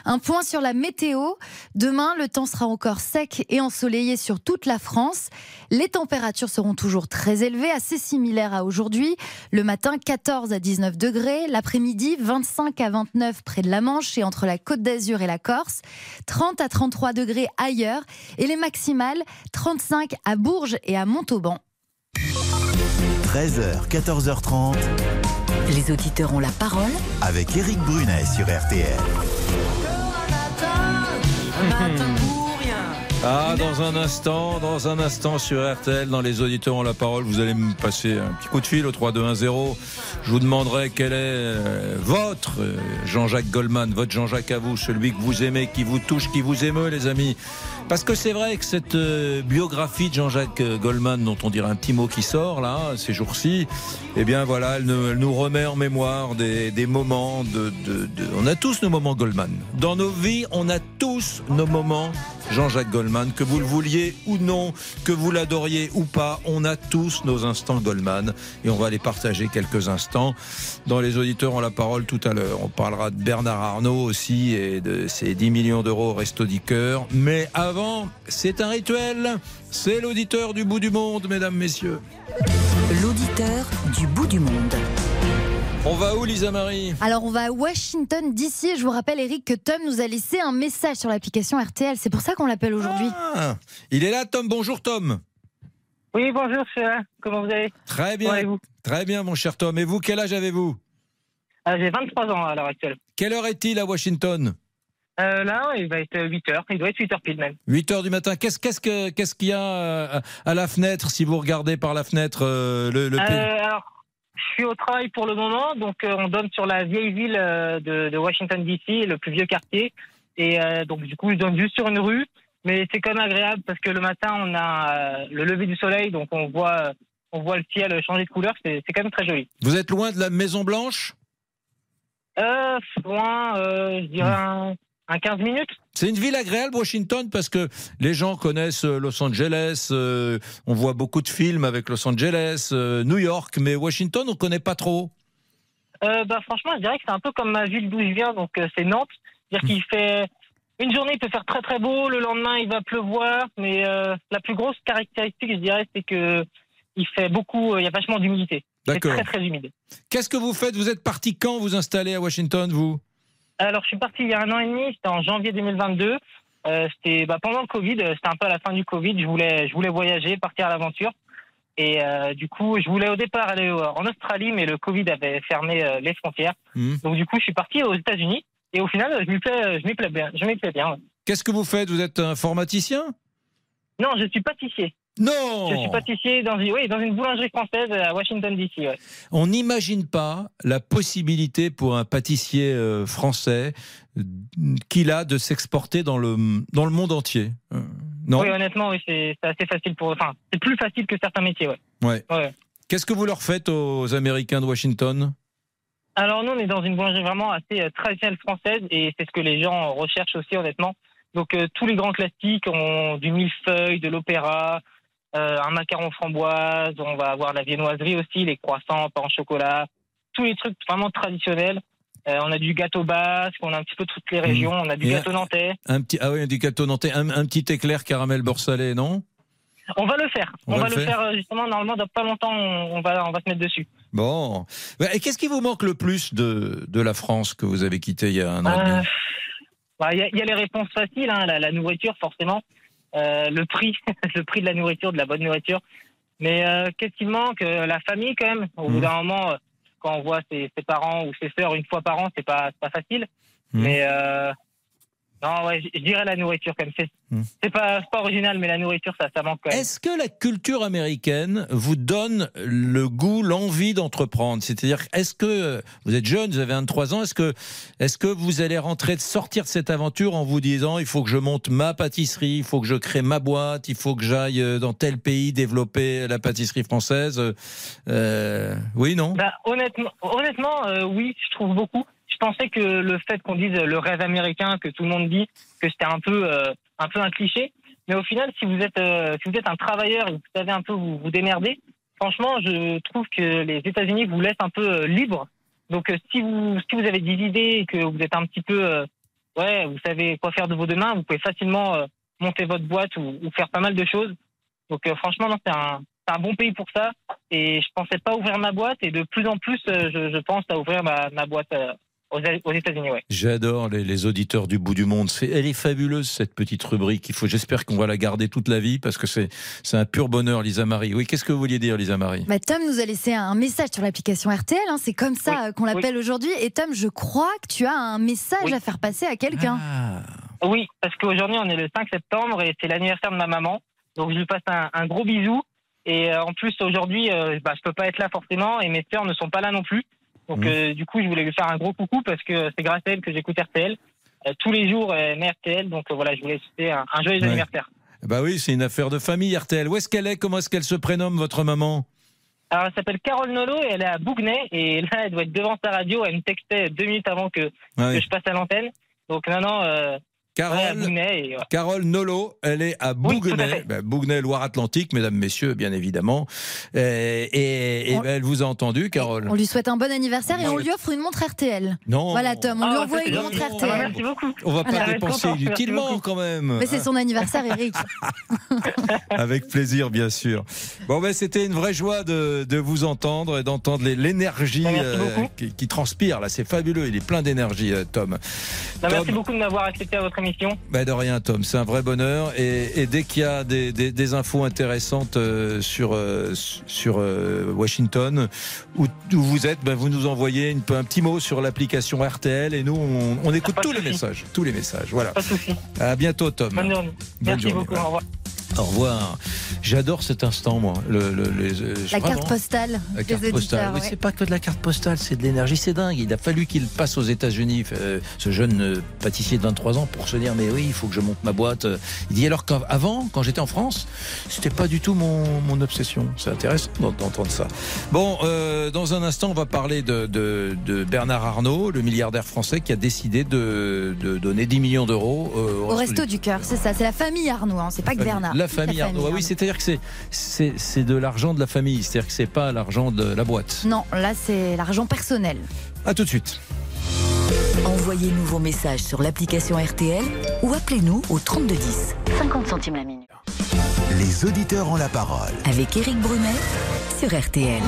Un point sur la météo. Demain, le temps sera encore sec et ensoleillé sur toute la France. Les températures seront toujours très élevées, assez similaires à aujourd'hui. Le matin, 14 à 19 degrés. L'après-midi, 25 à 29 près de la Manche et entre la Côte d'Azur et la Corse. 30 à 33 degrés ailleurs. Et les maximales, 35 à Bourges et à Montauban. 13h, 14h30. Les auditeurs ont la parole Avec Eric Brunet sur RTL. Ah, dans un instant, dans un instant sur RTL, dans les auditeurs ont la parole, vous allez me passer un petit coup de fil au 3210. Je vous demanderai quel est euh, votre euh, Jean-Jacques Goldman, votre Jean-Jacques à vous, celui que vous aimez, qui vous touche, qui vous émeut, les amis. Parce que c'est vrai que cette euh, biographie de Jean-Jacques Goldman, dont on dirait un petit mot qui sort là, ces jours-ci, eh bien voilà, elle, nous- elle nous remet en mémoire des, des moments de, de- de- On a tous nos moments Goldman. Dans nos vies, on a tous nos moments Jean-Jacques Goldman, que vous le vouliez ou non, que vous l'adoriez ou pas, on a tous nos instants Goldman et on va les partager quelques instants. Dans les auditeurs ont la parole tout à l'heure. On parlera de Bernard Arnault aussi et de ses 10 millions d'euros au Resto du Cœur. Mais avant, c'est un rituel. C'est l'auditeur du bout du monde, mesdames, messieurs. L'auditeur du bout du monde. On va où, Lisa Marie? Alors on va à Washington d'ici. Je vous rappelle Eric que Tom nous a laissé un message sur l'application RTL. C'est pour ça qu'on l'appelle aujourd'hui. Ah, il est là, Tom. Bonjour, Tom. Oui, bonjour, c'est là. Comment vous allez? Très bien. Comment allez-vous? Très bien, mon cher Tom. Et vous, quel âge avez-vous? Euh, J'ai 23 ans à l'heure actuelle. Quelle heure est-il à Washington? Euh, là, il va être 8 heures. Il doit être 8 heures pile même. 8 heures du matin. Qu'est-ce qu'est-ce que qu'est-ce qu'il y a euh, à la fenêtre si vous regardez par la fenêtre euh, le, le Euh, pays? alors, je suis au travail pour le moment, donc on donne sur la vieille ville de, de Washington DC, le plus vieux quartier, et donc du coup je donne juste sur une rue, mais c'est quand même agréable parce que le matin on a le lever du soleil, donc on voit on voit le ciel changer de couleur, c'est c'est quand même très joli. Vous êtes loin de la Maison Blanche? Euh, loin, euh, je dirais un, un 15 minutes? C'est une ville agréable, Washington, parce que les gens connaissent euh, Los Angeles. euh, on voit beaucoup de films avec Los Angeles, euh, New York, mais Washington, on connaît pas trop. Euh, bah, franchement, je dirais que c'est un peu comme ma ville d'où je viens, donc c'est Nantes. C'est-à-dire qu'il fait. Une journée, il peut faire très très beau, le lendemain, il va pleuvoir, mais la plus grosse caractéristique, je dirais, c'est que il fait beaucoup, il y a vachement d'humidité. C'est D'accord. très très humide. Qu'est-ce que vous faites? Vous êtes parti quand vous installez à Washington, vous? Alors, je suis parti il y a un an et demi, c'était en janvier 2022. Euh, c'était bah, pendant le Covid, euh, c'était un peu à la fin du Covid. Je voulais, je voulais voyager, partir à l'aventure. Et euh, du coup, je voulais au départ aller en Australie, mais le Covid avait fermé euh, les frontières. Hmm. Donc du coup, je suis parti aux États-Unis. Et au final, je m'y plais, je m'y plais bien. Je m'y plais bien. ouais. Qu'est-ce que vous faites? Vous êtes informaticien Non, je suis pâtissier. Non Je suis pâtissier dans, une- oui, dans une boulangerie française à Washington DC. ouais. On n'imagine pas la possibilité pour un pâtissier euh, français euh, qu'il a de s'exporter dans le, dans le monde entier. Euh, non Oui, honnêtement, oui, c'est assez facile pour. Enfin, c'est plus facile que certains métiers. Ouais. Ouais. Ouais. Qu'est-ce que vous leur faites aux Américains de Washington? Alors nous, on est dans une boulangerie vraiment assez euh, traditionnelle française et c'est ce que les gens recherchent aussi, honnêtement. Donc tous les grands classiques ont du millefeuille, de l'opéra, un macaron framboise, on va avoir la viennoiserie aussi, les croissants, pain au chocolat, tous les trucs vraiment traditionnels. Euh, on a du gâteau basque, on a un petit peu toutes les régions, on a du Et gâteau nantais. un petit, Ah oui, du gâteau nantais, un, un petit éclair caramel beurre salé, non? On va le faire. On On, va va, le faire. faire, euh, justement, normalement, dans pas longtemps, on, va, on va se mettre dessus. Bon. Et qu'est-ce qui vous manque le plus de, de la France que vous avez quitté il y a un an et Euh, bah, Il y, a- il y a les réponses faciles, hein, la, la nourriture forcément, Euh, le prix, <laughs> le prix de la nourriture, de la bonne nourriture. Mais euh, qu'est-ce qui manque Euh, La famille quand même? Au bout d'un moment, euh, quand on voit ses, ses parents ou ses sœurs une fois par an, c'est pas, c'est pas facile. Mais euh, non, ouais, je dirais la nourriture même. C'est c'est pas, pas original, mais la nourriture, ça, ça manque quand même. Est-ce que la culture américaine vous donne le goût, l'envie d'entreprendre? C'est-à-dire, est-ce que vous êtes jeune, vous avez 23 ans, est-ce que, est-ce que vous allez rentrer, sortir de cette aventure en vous disant, il faut que je monte ma pâtisserie, il faut que je crée ma boîte, il faut que j'aille euh, dans tel pays développer la pâtisserie française? Euh, Oui, non? Bah, honnêtement, honnêtement euh, oui, je trouve beaucoup. Je pensais que le fait qu'on dise le rêve américain, que tout le monde dit, que c'était un peu, euh, un peu un cliché. Mais au final, si vous êtes, euh, si vous êtes un travailleur et que vous savez un peu vous, vous démerder, franchement, je trouve que les États-Unis vous laissent un peu euh, libre. Donc, euh, si vous, si vous avez des idées et que vous êtes un petit peu, euh, ouais, vous savez quoi faire de vos deux mains, vous pouvez facilement monter votre boîte ou, faire pas mal de choses. Donc, franchement, non, c'est un, un bon pays pour ça. Et je pensais pas ouvrir ma boîte. Et de plus en plus, je, je pense à ouvrir ma, ma boîte aux, aux États-Unis. Ouais. J'adore les, les auditeurs du bout du monde. C'est, elle est fabuleuse cette petite rubrique. Il faut, j'espère qu'on va la garder toute la vie parce que c'est, c'est un pur bonheur, Lisa Marie. Oui, qu'est-ce que vous vouliez dire, Lisa Marie? Bah, Tom nous a laissé un message sur l'application RTL, hein, c'est comme ça euh, qu'on l'appelle aujourd'hui. Et Tom, je crois que tu as un message à faire passer à quelqu'un. Oui, parce qu'aujourd'hui, on est le 5 septembre et c'est l'anniversaire de ma maman. Donc, je lui passe un, un gros bisou. Et euh, en plus, aujourd'hui, euh, bah, je peux pas être là forcément et mes sœurs ne sont pas là non plus. Donc, Mmh. euh, du coup, je voulais lui faire un gros coucou parce que c'est grâce à elle que j'écoute RTL. Euh, tous les jours, elle met RTL. Donc, euh, voilà, je voulais souhaiter un, un joyeux Ouais. anniversaire. Bah oui, c'est une affaire de famille, RTL. Où est-ce qu'elle est? Comment est-ce qu'elle se prénomme, votre maman? Alors, elle s'appelle Carole Nolo et elle est à Bougnay. Et <laughs> là, elle doit être devant sa radio. Elle me textait deux minutes avant que, Ah oui. que je passe à l'antenne. Donc, maintenant, euh, Carole, ouais, Nolo, elle est à Oui, Bougnay, fait. Ben, Bougnay, Loire-Atlantique, mesdames, messieurs, bien évidemment. Et, et- et On- ben, elle vous a entendu, Carole? On lui souhaite un bon anniversaire et on lui offre une montre RTL. Non. Voilà, Tom, on Ah, lui ça, envoie une montre Ah, RTL. merci beaucoup. On va pas dépenser Merci inutilement quand même. Mais c'est son anniversaire, Eric. <laughs> Avec plaisir, bien sûr. Bon, ben, c'était une vraie joie de, de vous entendre et d'entendre l'énergie Merci euh, qui, qui transpire. Là, c'est fabuleux. Il est plein d'énergie, euh, Tom. Merci Tom, beaucoup de m'avoir accepté à votre émission. Ben, de rien, Tom. C'est un vrai bonheur. Et, et dès qu'il y a des, des- des infos intéressantes euh, sur, euh, sur euh, Washington, où, où vous êtes, ben, vous nous envoyez une- un petit mot sur l'application RTL et nous, on, on écoute tous les messages. Tous les messages. Voilà. Pas de souci. À bientôt, Tom. Bonne journée. Bonne Merci journée, beaucoup. voilà. Au revoir. Au revoir. J'adore cet instant, moi. Le, le- les- euh, La vraiment. carte postale La carte postale. Ouais. c'est pas que de la carte postale, c'est de l'énergie, c'est dingue. Il a fallu qu'il passe aux États-Unis, euh, ce jeune euh, pâtissier de 23 ans, pour se dire mais oui, il faut que je monte ma boîte. Il dit alors qu'avant, quand j'étais en France, c'était pas du tout mon, mon obsession. C'est intéressant d'en- d'entendre ça. Bon, euh, dans un instant, on va parler de, de- de Bernard Arnault, le milliardaire français qui a décidé de, de donner 10 millions d'euros euh, Au resto du cœur, c'est ça. C'est la famille Arnaud, hein, c'est pas que Bernard. la Famille Arnaud. Ah oui, c'est-à-dire que c'est- c'est c'est de l'argent de la famille, c'est-à-dire que c'est pas l'argent de la boîte. Non, là c'est l'argent personnel. À tout de suite. Envoyez-nous vos messages sur l'application RTL ou appelez-nous au 3210. 50 centimes la minute. Les auditeurs ont la parole. Avec Eric Brunet sur RTL.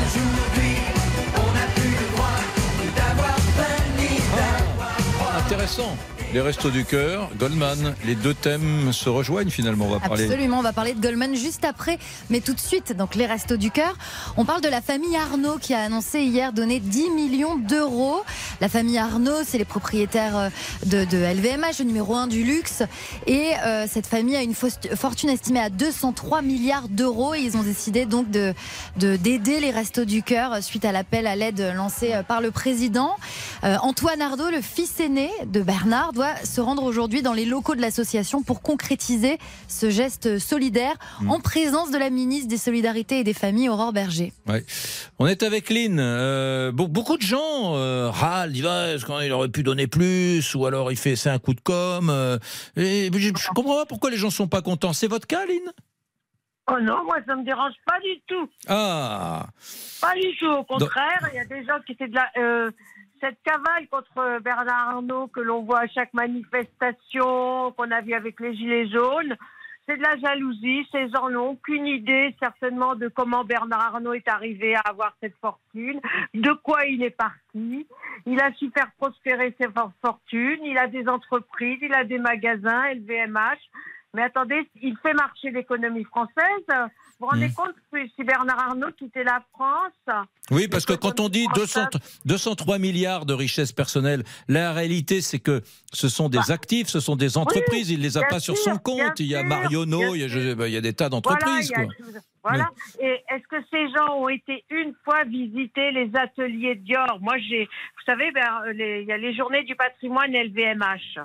Intéressant. Les restos du cœur, Goldman, les deux thèmes se rejoignent finalement. On va parler. Absolument, on va parler de Goldman juste après, mais tout de suite, donc les restos du cœur. On parle de la famille Arnaud qui a annoncé hier donner 10 millions d'euros. La famille Arnaud, c'est les propriétaires euh, de, de LVMH, le numéro 1 du luxe. Et euh, cette famille a une fortune estimée à 203 milliards d'euros. Et ils ont décidé donc de de- d'aider les restos du cœur suite à l'appel à l'aide lancé euh, par le président. Euh, Antoine Arnaud, le fils aîné de Bernard, doit se rendre aujourd'hui dans les locaux de l'association pour concrétiser ce geste solidaire Mm. en présence de la ministre des Solidarités et des Familles, Aurore Berger. Ouais. On est avec Lynn. Euh, be- beaucoup de gens euh, râlent, disent Ah, est-ce qu'il aurait pu donner plus ou alors il fait c'est un coup de com. euh, et je, je comprends pas pourquoi les gens sont pas contents. C'est votre cas, Lynn? Oh non, moi ça me dérange pas du tout. Ah, Pas du tout. Au contraire, il y a des gens qui étaient de la. Cette cavale contre Bernard Arnault que l'on voit à chaque manifestation, qu'on a vu avec les Gilets jaunes, c'est de la jalousie. Ces gens n'ont aucune idée certainement de comment Bernard Arnault est arrivé à avoir cette fortune, de quoi il est parti. Il a su faire prospérer ses for- fortunes, il a des entreprises, il a des magasins, LVMH. Mais attendez, il fait marcher l'économie française. Vous vous rendez Mm. compte que si Bernard Arnault quittait la France oui, parce que quand on dit 200 203 milliards de richesses personnelles, la réalité c'est que ce sont des actifs, ce sont des entreprises. il les a Bah. pas sur son compte. Il y a Marionneau, bien il y a, sûr. je- il y a des tas d'entreprises. Voilà, voilà. Et est-ce que ces gens ont été une fois visiter les ateliers Dior? Moi, j'ai, vous savez, ben, les- il y a les journées du patrimoine LVMH.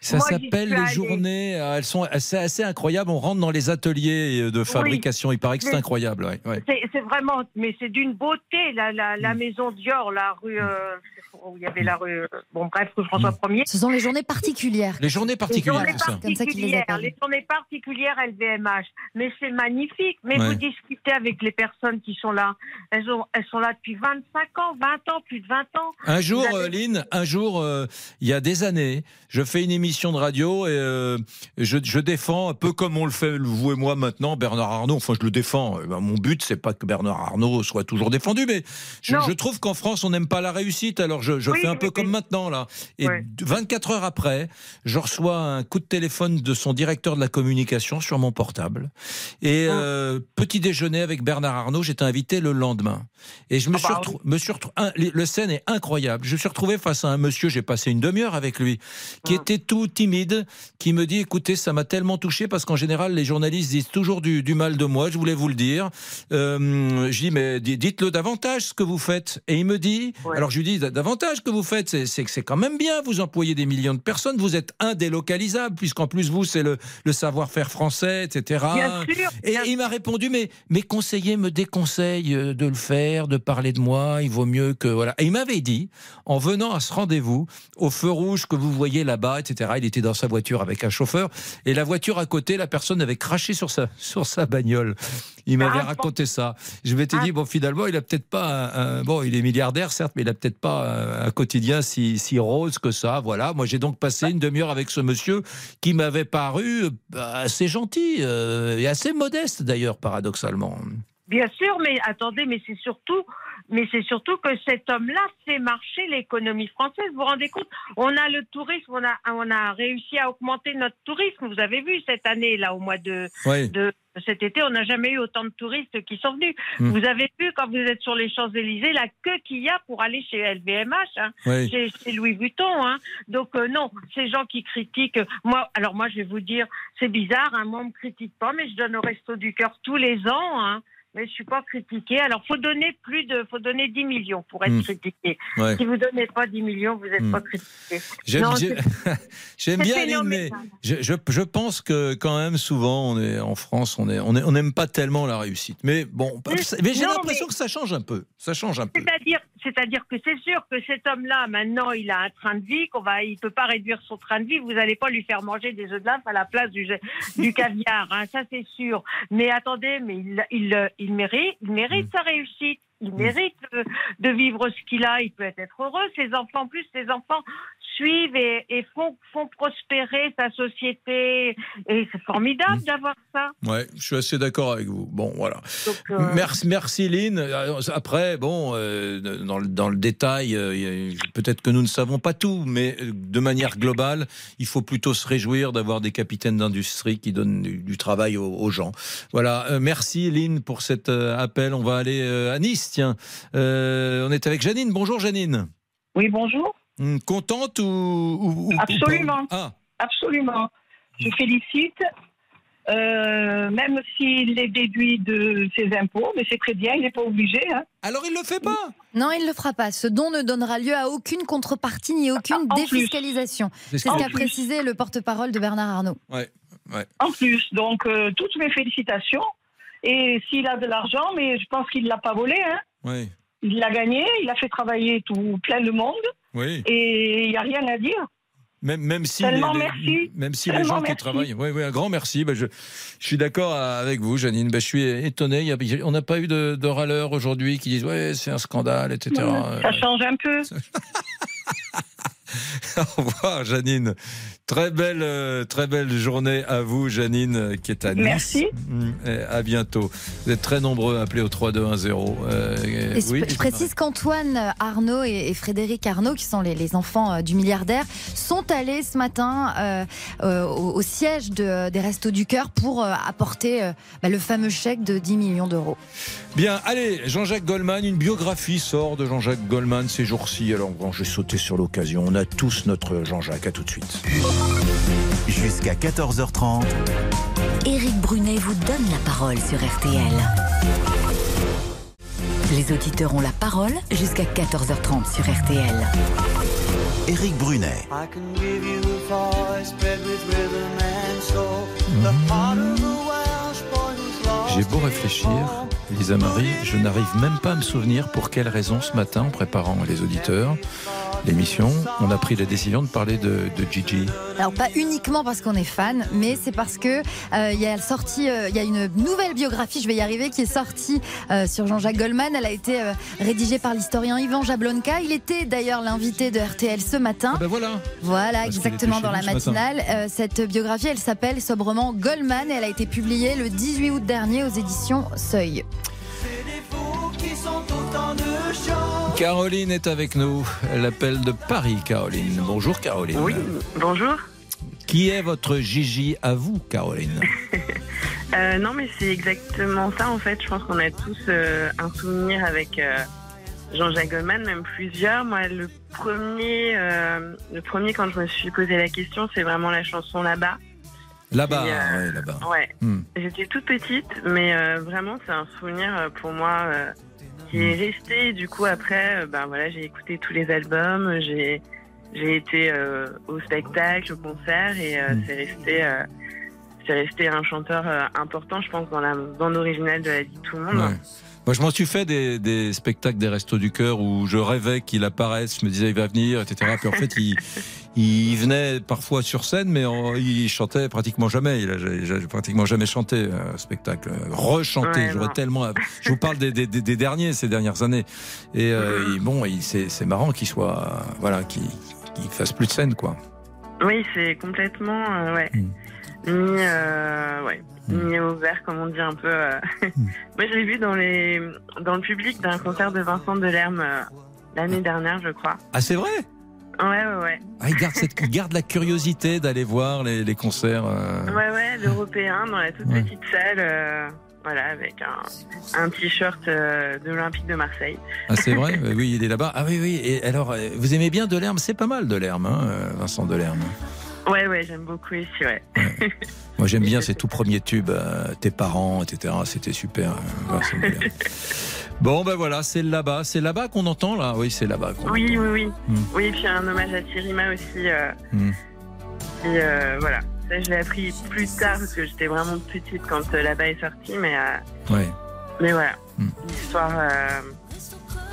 Ça s'appelle les allée. journées. euh, Elles sont assez, assez incroyables. On rentre dans les ateliers euh, de fabrication. Il paraît que c'est incroyable. ouais, ouais. C'est, vraiment, mais c'est d'une beauté, la, la, Mm. la maison Dior, la rue, euh, où il y avait la rue, euh, bon bref, rue François Mm. 1er. Ce sont les journées particulières. Les journées Les particulières, journées c'est ça. Comme ça qu'ils les particulières, appellent. les journées particulières LVMH. Mais c'est magnifique. Mais Ouais. vous discutez avec les personnes qui sont là. Elles, ont, elles sont là depuis 25 ans, 20 ans, plus de 20 ans. Un jour, avez- euh, Lynn, un jour, euh, il y a des années, je fais une émission de radio et euh, je, je défends, un peu comme on le fait vous et moi maintenant, Bernard Arnault. Enfin, je le défends. Eh ben, mon but, c'est pas que Bernard Arnault soit toujours défendu, mais je, je trouve qu'en France, on n'aime pas la réussite. Alors, je, je Oui, fais un peu comme maintenant là. Et 24 heures après, je reçois un coup de téléphone de son directeur de la communication sur mon portable. Et Ah. euh, petit déjeuner avec Bernard Arnault, j'étais invité le lendemain. Et je me Ah suis bah me suis un, le scène est incroyable. Je me suis retrouvé face à un monsieur, j'ai passé une demi-heure avec lui, Ah. qui était tout timide, qui me dit écoutez, ça m'a tellement touché parce qu'en général, les journalistes disent toujours du, du mal de moi, je voulais vous le dire. Euh, je dis mais di- dites-le davantage ce que vous faites. Et il me dit alors je lui dis davantage ce que vous faites, c'est- que c'est quand même bien, vous employez des millions de personnes, vous êtes indélocalisable, puisqu'en plus vous, c'est le, le savoir-faire français, etc. Bien sûr, Et il m'a répondu, mais mes conseillers me déconseillent euh, de le faire, de parler de moi, il vaut mieux que... Voilà. Et il m'avait dit, en venant à ce rendez-vous, au feu rouge que vous voyez là-bas, etc., il était dans sa voiture avec un chauffeur, et la voiture à côté, la personne avait craché sur sa, sur sa bagnole. Il m'avait Ah, raconté ça. Je m'étais dit, bon, finalement, il a peut-être pas un, un- Bon, il est milliardaire, certes, mais il a peut-être pas un, un quotidien si, si rose que ça. Voilà. Moi, j'ai donc passé une demi-heure avec ce monsieur qui m'avait paru euh, assez gentil euh, et assez modeste, d'ailleurs, paradoxalement. Bien sûr, mais attendez, mais c'est surtout, mais c'est surtout que cet homme-là fait marcher l'économie française. Vous vous rendez compte? On a le tourisme, on a, on a réussi à augmenter notre tourisme. Vous avez vu cette année, là, au mois de, Oui. de cet été, on n'a jamais eu autant de touristes qui sont venus. Mm. Vous avez vu quand vous êtes sur les Champs-Élysées la queue qu'il y a pour aller chez LVMH, hein, Oui. chez, chez Louis Vuitton. Hein. Donc euh, non, ces gens qui critiquent, moi, alors moi je vais vous dire, c'est bizarre, hein, moi on me critique pas, mais je donne au Resto du Cœur tous les ans. Mais je suis pas critiquée. Alors, faut donner plus de, faut donner 10 millions pour être Mm. critiqué. Ouais. Si vous donnez pas 10 millions, vous n'êtes Mm. pas critiqué. J'aime bien <laughs> Lynn, mais je, je, je pense que quand même souvent on est en France, on est on est- on n'aime pas tellement la réussite. Mais bon, Mais- mais j'ai l'impression que ça change un peu. Ça change un peu. C'est-à-dire, c'est-à-dire que c'est sûr que cet homme-là, maintenant, il a un train de vie qu'on va, il peut pas réduire son train de vie. Vous n'allez pas lui faire manger des œufs de lymphe à la place du, du caviar, hein, ça c'est sûr. Mais attendez, mais il, il, il mérite, il mérite sa réussite. Il mérite de, de vivre ce qu'il a. Il peut être heureux. Ses enfants, en plus, ses enfants suivent et, et font, font prospérer sa société. Et c'est formidable d'avoir ça. Ouais, je suis assez d'accord avec vous. Bon, voilà. Donc, euh, Merci, merci Lynn. Euh, Après, bon, euh, dans, le, dans le détail, euh, peut-être que nous ne savons pas tout, mais de manière globale, il faut plutôt se réjouir d'avoir des capitaines d'industrie qui donnent du, du travail aux, aux gens. Voilà. Merci Lynn pour cet appel. On va aller à Nice. Tiens, Euh, on est avec Janine. Bonjour Janine. Oui, bonjour. Hum, Contente ou, ou- ou- ou pas Absolument. Ah. Absolument. Je félicite, euh, même s'il est déduit de ses impôts, mais c'est très bien, il n'est pas obligé. hein. Alors il le fait pas? Non, il ne le fera pas. Ce don ne donnera lieu à aucune contrepartie ni aucune défiscalisation. C'est ce qu'a précisé le porte-parole de Bernard Arnault. Ouais, ouais. En plus, donc euh, toutes mes félicitations. Et s'il a de l'argent, mais je pense qu'il ne l'a pas volé, hein. Oui. il l'a gagné, il a fait travailler tout plein de monde, Oui. et il n'y a rien à dire. Même, même si, les, les- même si les gens qui merci. travaillent. Oui, oui, un grand merci. Ben, je, je suis d'accord avec vous, Janine. Ben, je suis étonné. On n'a pas eu de, de râleurs aujourd'hui qui disent Ouais, c'est un scandale, etc. Ça change un peu. <laughs> Au revoir, Janine. Très belle, euh, très belle journée à vous, Janine, euh, qui est à Nice. Merci. Mm, et à bientôt. Vous êtes très nombreux à appeler au 3210. Euh, Et je- oui, je précise qu'Antoine Arnaud et, et Frédéric Arnaud, qui sont les, les enfants euh, du milliardaire, sont allés ce matin euh, au, au siège de- des Restos du Cœur pour euh, apporter euh, bah, le fameux chèque de 10 millions d'euros. Bien, allez, Jean-Jacques Goldman, une biographie sort de Jean-Jacques Goldman ces jours-ci. Alors, bon, j'ai sauté sur l'occasion. On a tous notre Jean-Jacques. À tout de suite. Jusqu'à 14h30. Éric Brunet vous donne la parole sur RTL. Les auditeurs ont la parole jusqu'à 14h30 sur RTL. Éric Brunet. I can give you a voice J'ai beau réfléchir, Lisa Marie, je n'arrive même pas à me souvenir pour quelle raison ce matin, en préparant les auditeurs, l'émission, on a pris la décision de parler de, de Gigi. Alors pas uniquement parce qu'on est fan, mais c'est parce que euh, il y a sorti, euh, il y a une nouvelle biographie, je vais y arriver, qui est sortie euh, sur Jean-Jacques Goldman. Elle a été euh, rédigée par l'historien Yvan Jablonka. Il était d'ailleurs l'invité de RTL ce matin. ben voilà. Voilà, Parce exactement dans la ce matinale. Euh, cette biographie, elle s'appelle sobrement Goldman et elle a été publiée le 18 août dernier aux éditions Seuil. Caroline est avec nous. Elle appelle de Paris, Caroline. Bonjour, Caroline. Oui, bonjour. Qui est votre Gigi à vous, Caroline? <laughs> Euh, non, mais c'est exactement ça en fait. Je pense qu'on a tous euh, un souvenir avec euh, Jean-Jacques Goldman, même plusieurs. Moi, le premier, euh, le premier quand je me suis posé la question, c'est vraiment la chanson là-bas. Là-bas, euh, ouais, là-bas. Ouais. Hmm. J'étais toute petite, mais euh, vraiment c'est un souvenir euh, pour moi qui est resté. Du coup après, ben voilà, j'ai écouté tous les albums, j'ai j'ai été au spectacle, au concert, et euh, c'est resté. c'est resté un chanteur important, je pense, dans la bande originale de la vie de tout le monde. Ouais. Moi, je m'en suis fait des, des spectacles des Restos du Cœur où je rêvais qu'il apparaisse. Je me disais, il va venir, etc. Puis en fait, il, il venait parfois sur scène, mais en- il chantait pratiquement jamais. Il a j'ai pratiquement jamais chanté euh, spectacle. Rechanté. Ouais, J'aurais tellement. Je vous parle des, des, des- derniers, ces dernières années. Et euh, il- bon, il- c'est marrant qu'il soit, voilà, qu'il qu'il fasse plus de scène, quoi. Oui, c'est complètement, euh, ouais, mis, euh, ouais, mis au vert, comme on dit un peu. euh. <laughs> Moi, je l'ai vu dans les, dans le public d'un concert de Vincent Delerme euh, l'année dernière, je crois. Ah, c'est vrai? Ouais, ouais, ouais. Ah, il garde cette, il garde la curiosité d'aller voir les, les concerts. euh. Ouais, ouais, l'européen dans la toute Ouais. petite salle, euh, voilà, avec un, un t-shirt euh, de l'Olympique de Marseille. Ah, c'est vrai? <laughs> Oui, il est là-bas. Ah oui, oui. Et alors, vous aimez bien Delerme? C'est pas mal Delerme, hein, Vincent Delerme. Ouais, ouais, j'aime beaucoup ici, ouais. <laughs> Moi, j'aime bien ses tout premiers tubes, euh, Tes parents, etc. C'était super, euh. <laughs> Bon, ben voilà, c'est là-bas. C'est là-bas qu'on entend, là Oui, c'est là-bas qu'on Oui, oui, oui. Hmm. Oui, puis un hommage à Thierry Ma aussi. euh, Hmm. euh, voilà. Ça, je l'ai appris plus tard parce que j'étais vraiment petite quand là-bas est sorti, mais, Ouais. mais voilà. Hmm. L'histoire euh,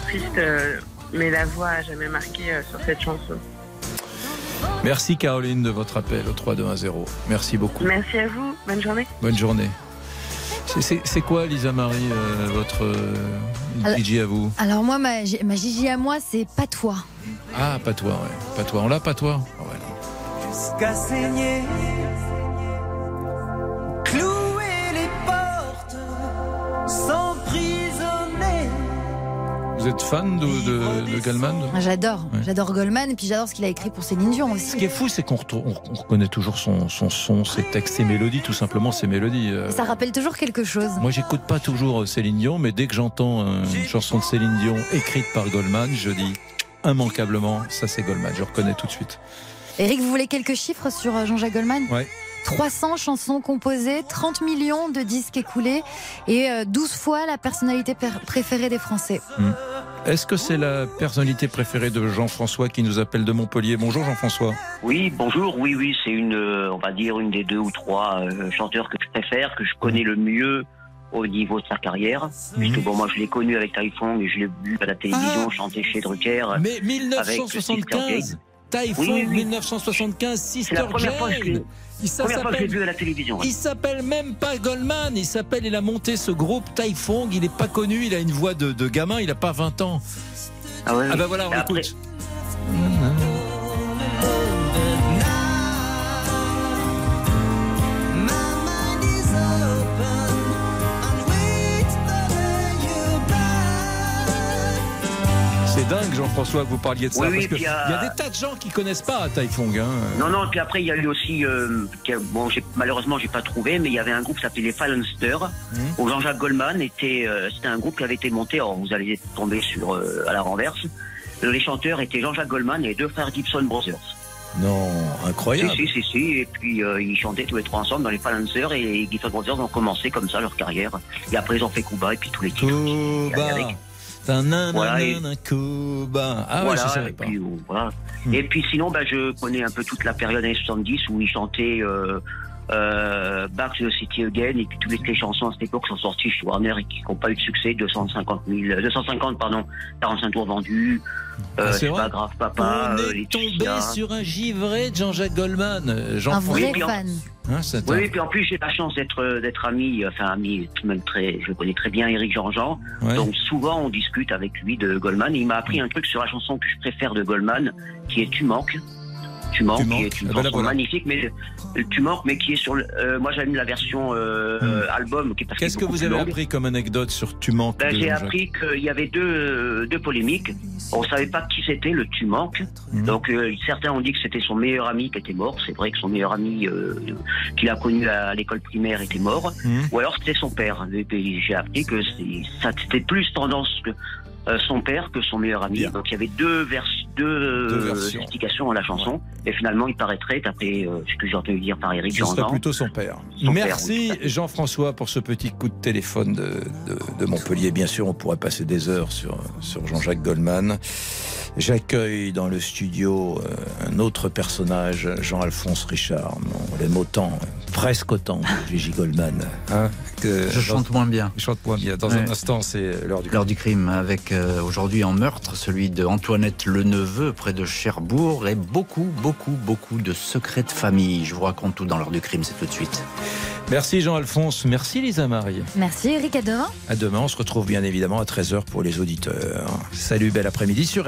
triste, mais la voix a jamais marqué sur cette chanson. Merci, Caroline, de votre appel au 3210. Merci beaucoup. Merci à vous. Bonne journée. Bonne journée. C'est- C'est c'est quoi, Lisa Marie, euh, votre euh, Alors- DJ à vous Alors moi, ma, ma Gigi à moi, c'est pas toi. Ah, patois, ouais. Patois. On l'a, patois Ah, ouais. Jusqu'à saigner, Vous êtes fan de, de, de Goldman J'adore, j'adore Goldman et puis j'adore ce qu'il a écrit pour Céline Dion aussi. Ce qui est fou, c'est qu'on reconnaît toujours son, son son, ses textes, ses mélodies, tout simplement ses mélodies. euh. Ça rappelle toujours quelque chose. Moi, j'écoute pas toujours Céline Dion, mais dès que j'entends euh, une chanson de Céline Dion écrite par Goldman, je dis immanquablement, ça c'est Goldman. Je reconnais tout de suite. Eric, vous voulez quelques chiffres sur euh, Jean-Jacques Goldman? Ouais. 300 chansons composées, 30 millions de disques écoulés et euh, 12 fois la personnalité per- préférée des Français. Hmm. Est-ce que c'est la personnalité préférée de Jean-François qui nous appelle de Montpellier? Bonjour Jean-François. Oui, bonjour. Oui, oui, c'est une, euh, on va dire, une des deux ou trois euh, chanteurs que je préfère, que je connais le mieux au niveau de sa carrière. Puisque bon, moi, je l'ai connu avec Typhoon et je l'ai vu à la télévision chanter chez Drucker. Mais avec Sister 1975 Jane. Typhoon, Oui, oui, oui. 1975, Sister C'est la première fois que je l'ai- Jane. Il ça première fois que je l'ai s'appelle- vu à la télévision. ouais. Il s'appelle même pas Goldman, il s'appelle, il a monté ce groupe Typhoon, il est pas connu, il a une voix de, de gamin, il a pas 20 ans. Ah, ouais, Ah bah voilà, on Et après- écoute. C'est dingue Jean-François que vous parliez de ça, Oui, parce oui, qu'il puis, y euh, a des tas de gens qui connaissent pas Typhoon. Hein. Non, non, puis après, il y a eu aussi, euh, bon, malheureusement, j'ai pas trouvé, mais il y avait un groupe qui s'appelait les Phalansters, où Jean-Jacques Goldman était, euh, c'était un groupe qui avait été monté, alors vous allez tomber sur, euh, à la renverse. Les chanteurs étaient Jean-Jacques Goldman et deux frères Gibson Brothers. Non, incroyable. Si, si, si, si, et puis euh, ils chantaient tous les trois ensemble dans les Phalansters et les Gibson Brothers ont commencé comme ça leur carrière. Et après, ils ont fait Kuba et puis tous les titres. Avec- Voilà, et-. Ah ouais, voilà, je savais et pas. puis, voilà. Hmm. Et puis sinon, bah, je connais un peu toute la période années 70 où il chantait euh, euh, Back to the City Again et puis toutes les chansons à cette époque sont sorties chez Warner et qui n'ont pas eu de succès, 250 000, 250 pardon, 45 tours vendus. Euh, Ah, c'est c'est vrai pas grave, papa. On euh, est tombé sur un givré de Jean-Jacques Goldman. euh, Jean-François. Oui, puis en- Hein, c'est Oui, un- et puis en plus j'ai la chance d'être euh, d'être ami, enfin ami, même très, je connais très bien Eric Jean-Jean. Ouais. Donc souvent on discute avec lui de Goldman. Et il m'a appris un truc sur la chanson que je préfère de Goldman, qui est Tu manques. Tu manques, Tu qui est une Ah ben là, voilà. magnifique, mais tu manques, mais qui est sur le. euh, moi, j'aime la version euh, euh, album, qui est parce Hmm. Qu'est-ce que vous avez longue. appris comme anecdote sur Tu manques Ben, j'ai appris qu'il y avait deux, euh, deux polémiques. On savait pas qui c'était, le tu manques. Hmm. Donc euh, certains ont dit que c'était son meilleur ami qui était mort. C'est vrai que son meilleur ami euh, qu'il a connu à l'école primaire était mort. Hmm. Ou alors c'était son père. J'ai appris que c'était plus tendance que euh, son père que son meilleur ami. Donc il y avait deux, vers, deux, Deux euh, explications à la chanson. Et finalement, il paraîtrait, tapé, euh, ce que j'ai entendu dire par Eric Jean plutôt son père. Son père, Merci Jean-François pour ce petit coup de téléphone de, de- de Montpellier. Bien sûr, on pourrait passer des heures sur, sur Jean-Jacques Goldman. J'accueille dans le studio euh, un autre personnage, Jean-Alphonse Richard. On l'aime autant, presque autant que <laughs> Gigi Goldman. hein, que Je chante moins bien. Je chante moins bien. Dans un instant, c'est l'heure du L'heure du crime, avec euh, aujourd'hui en meurtre celui de Antoinette Leneveu près de Cherbourg et beaucoup, beaucoup, beaucoup de secrets de famille. Je vous raconte tout dans l'heure du crime, c'est tout de suite. Merci Jean-Alphonse. Merci Lisa Marie. Merci Eric, à demain. À demain, on se retrouve bien évidemment à 13h pour les auditeurs. Salut, bel après-midi sur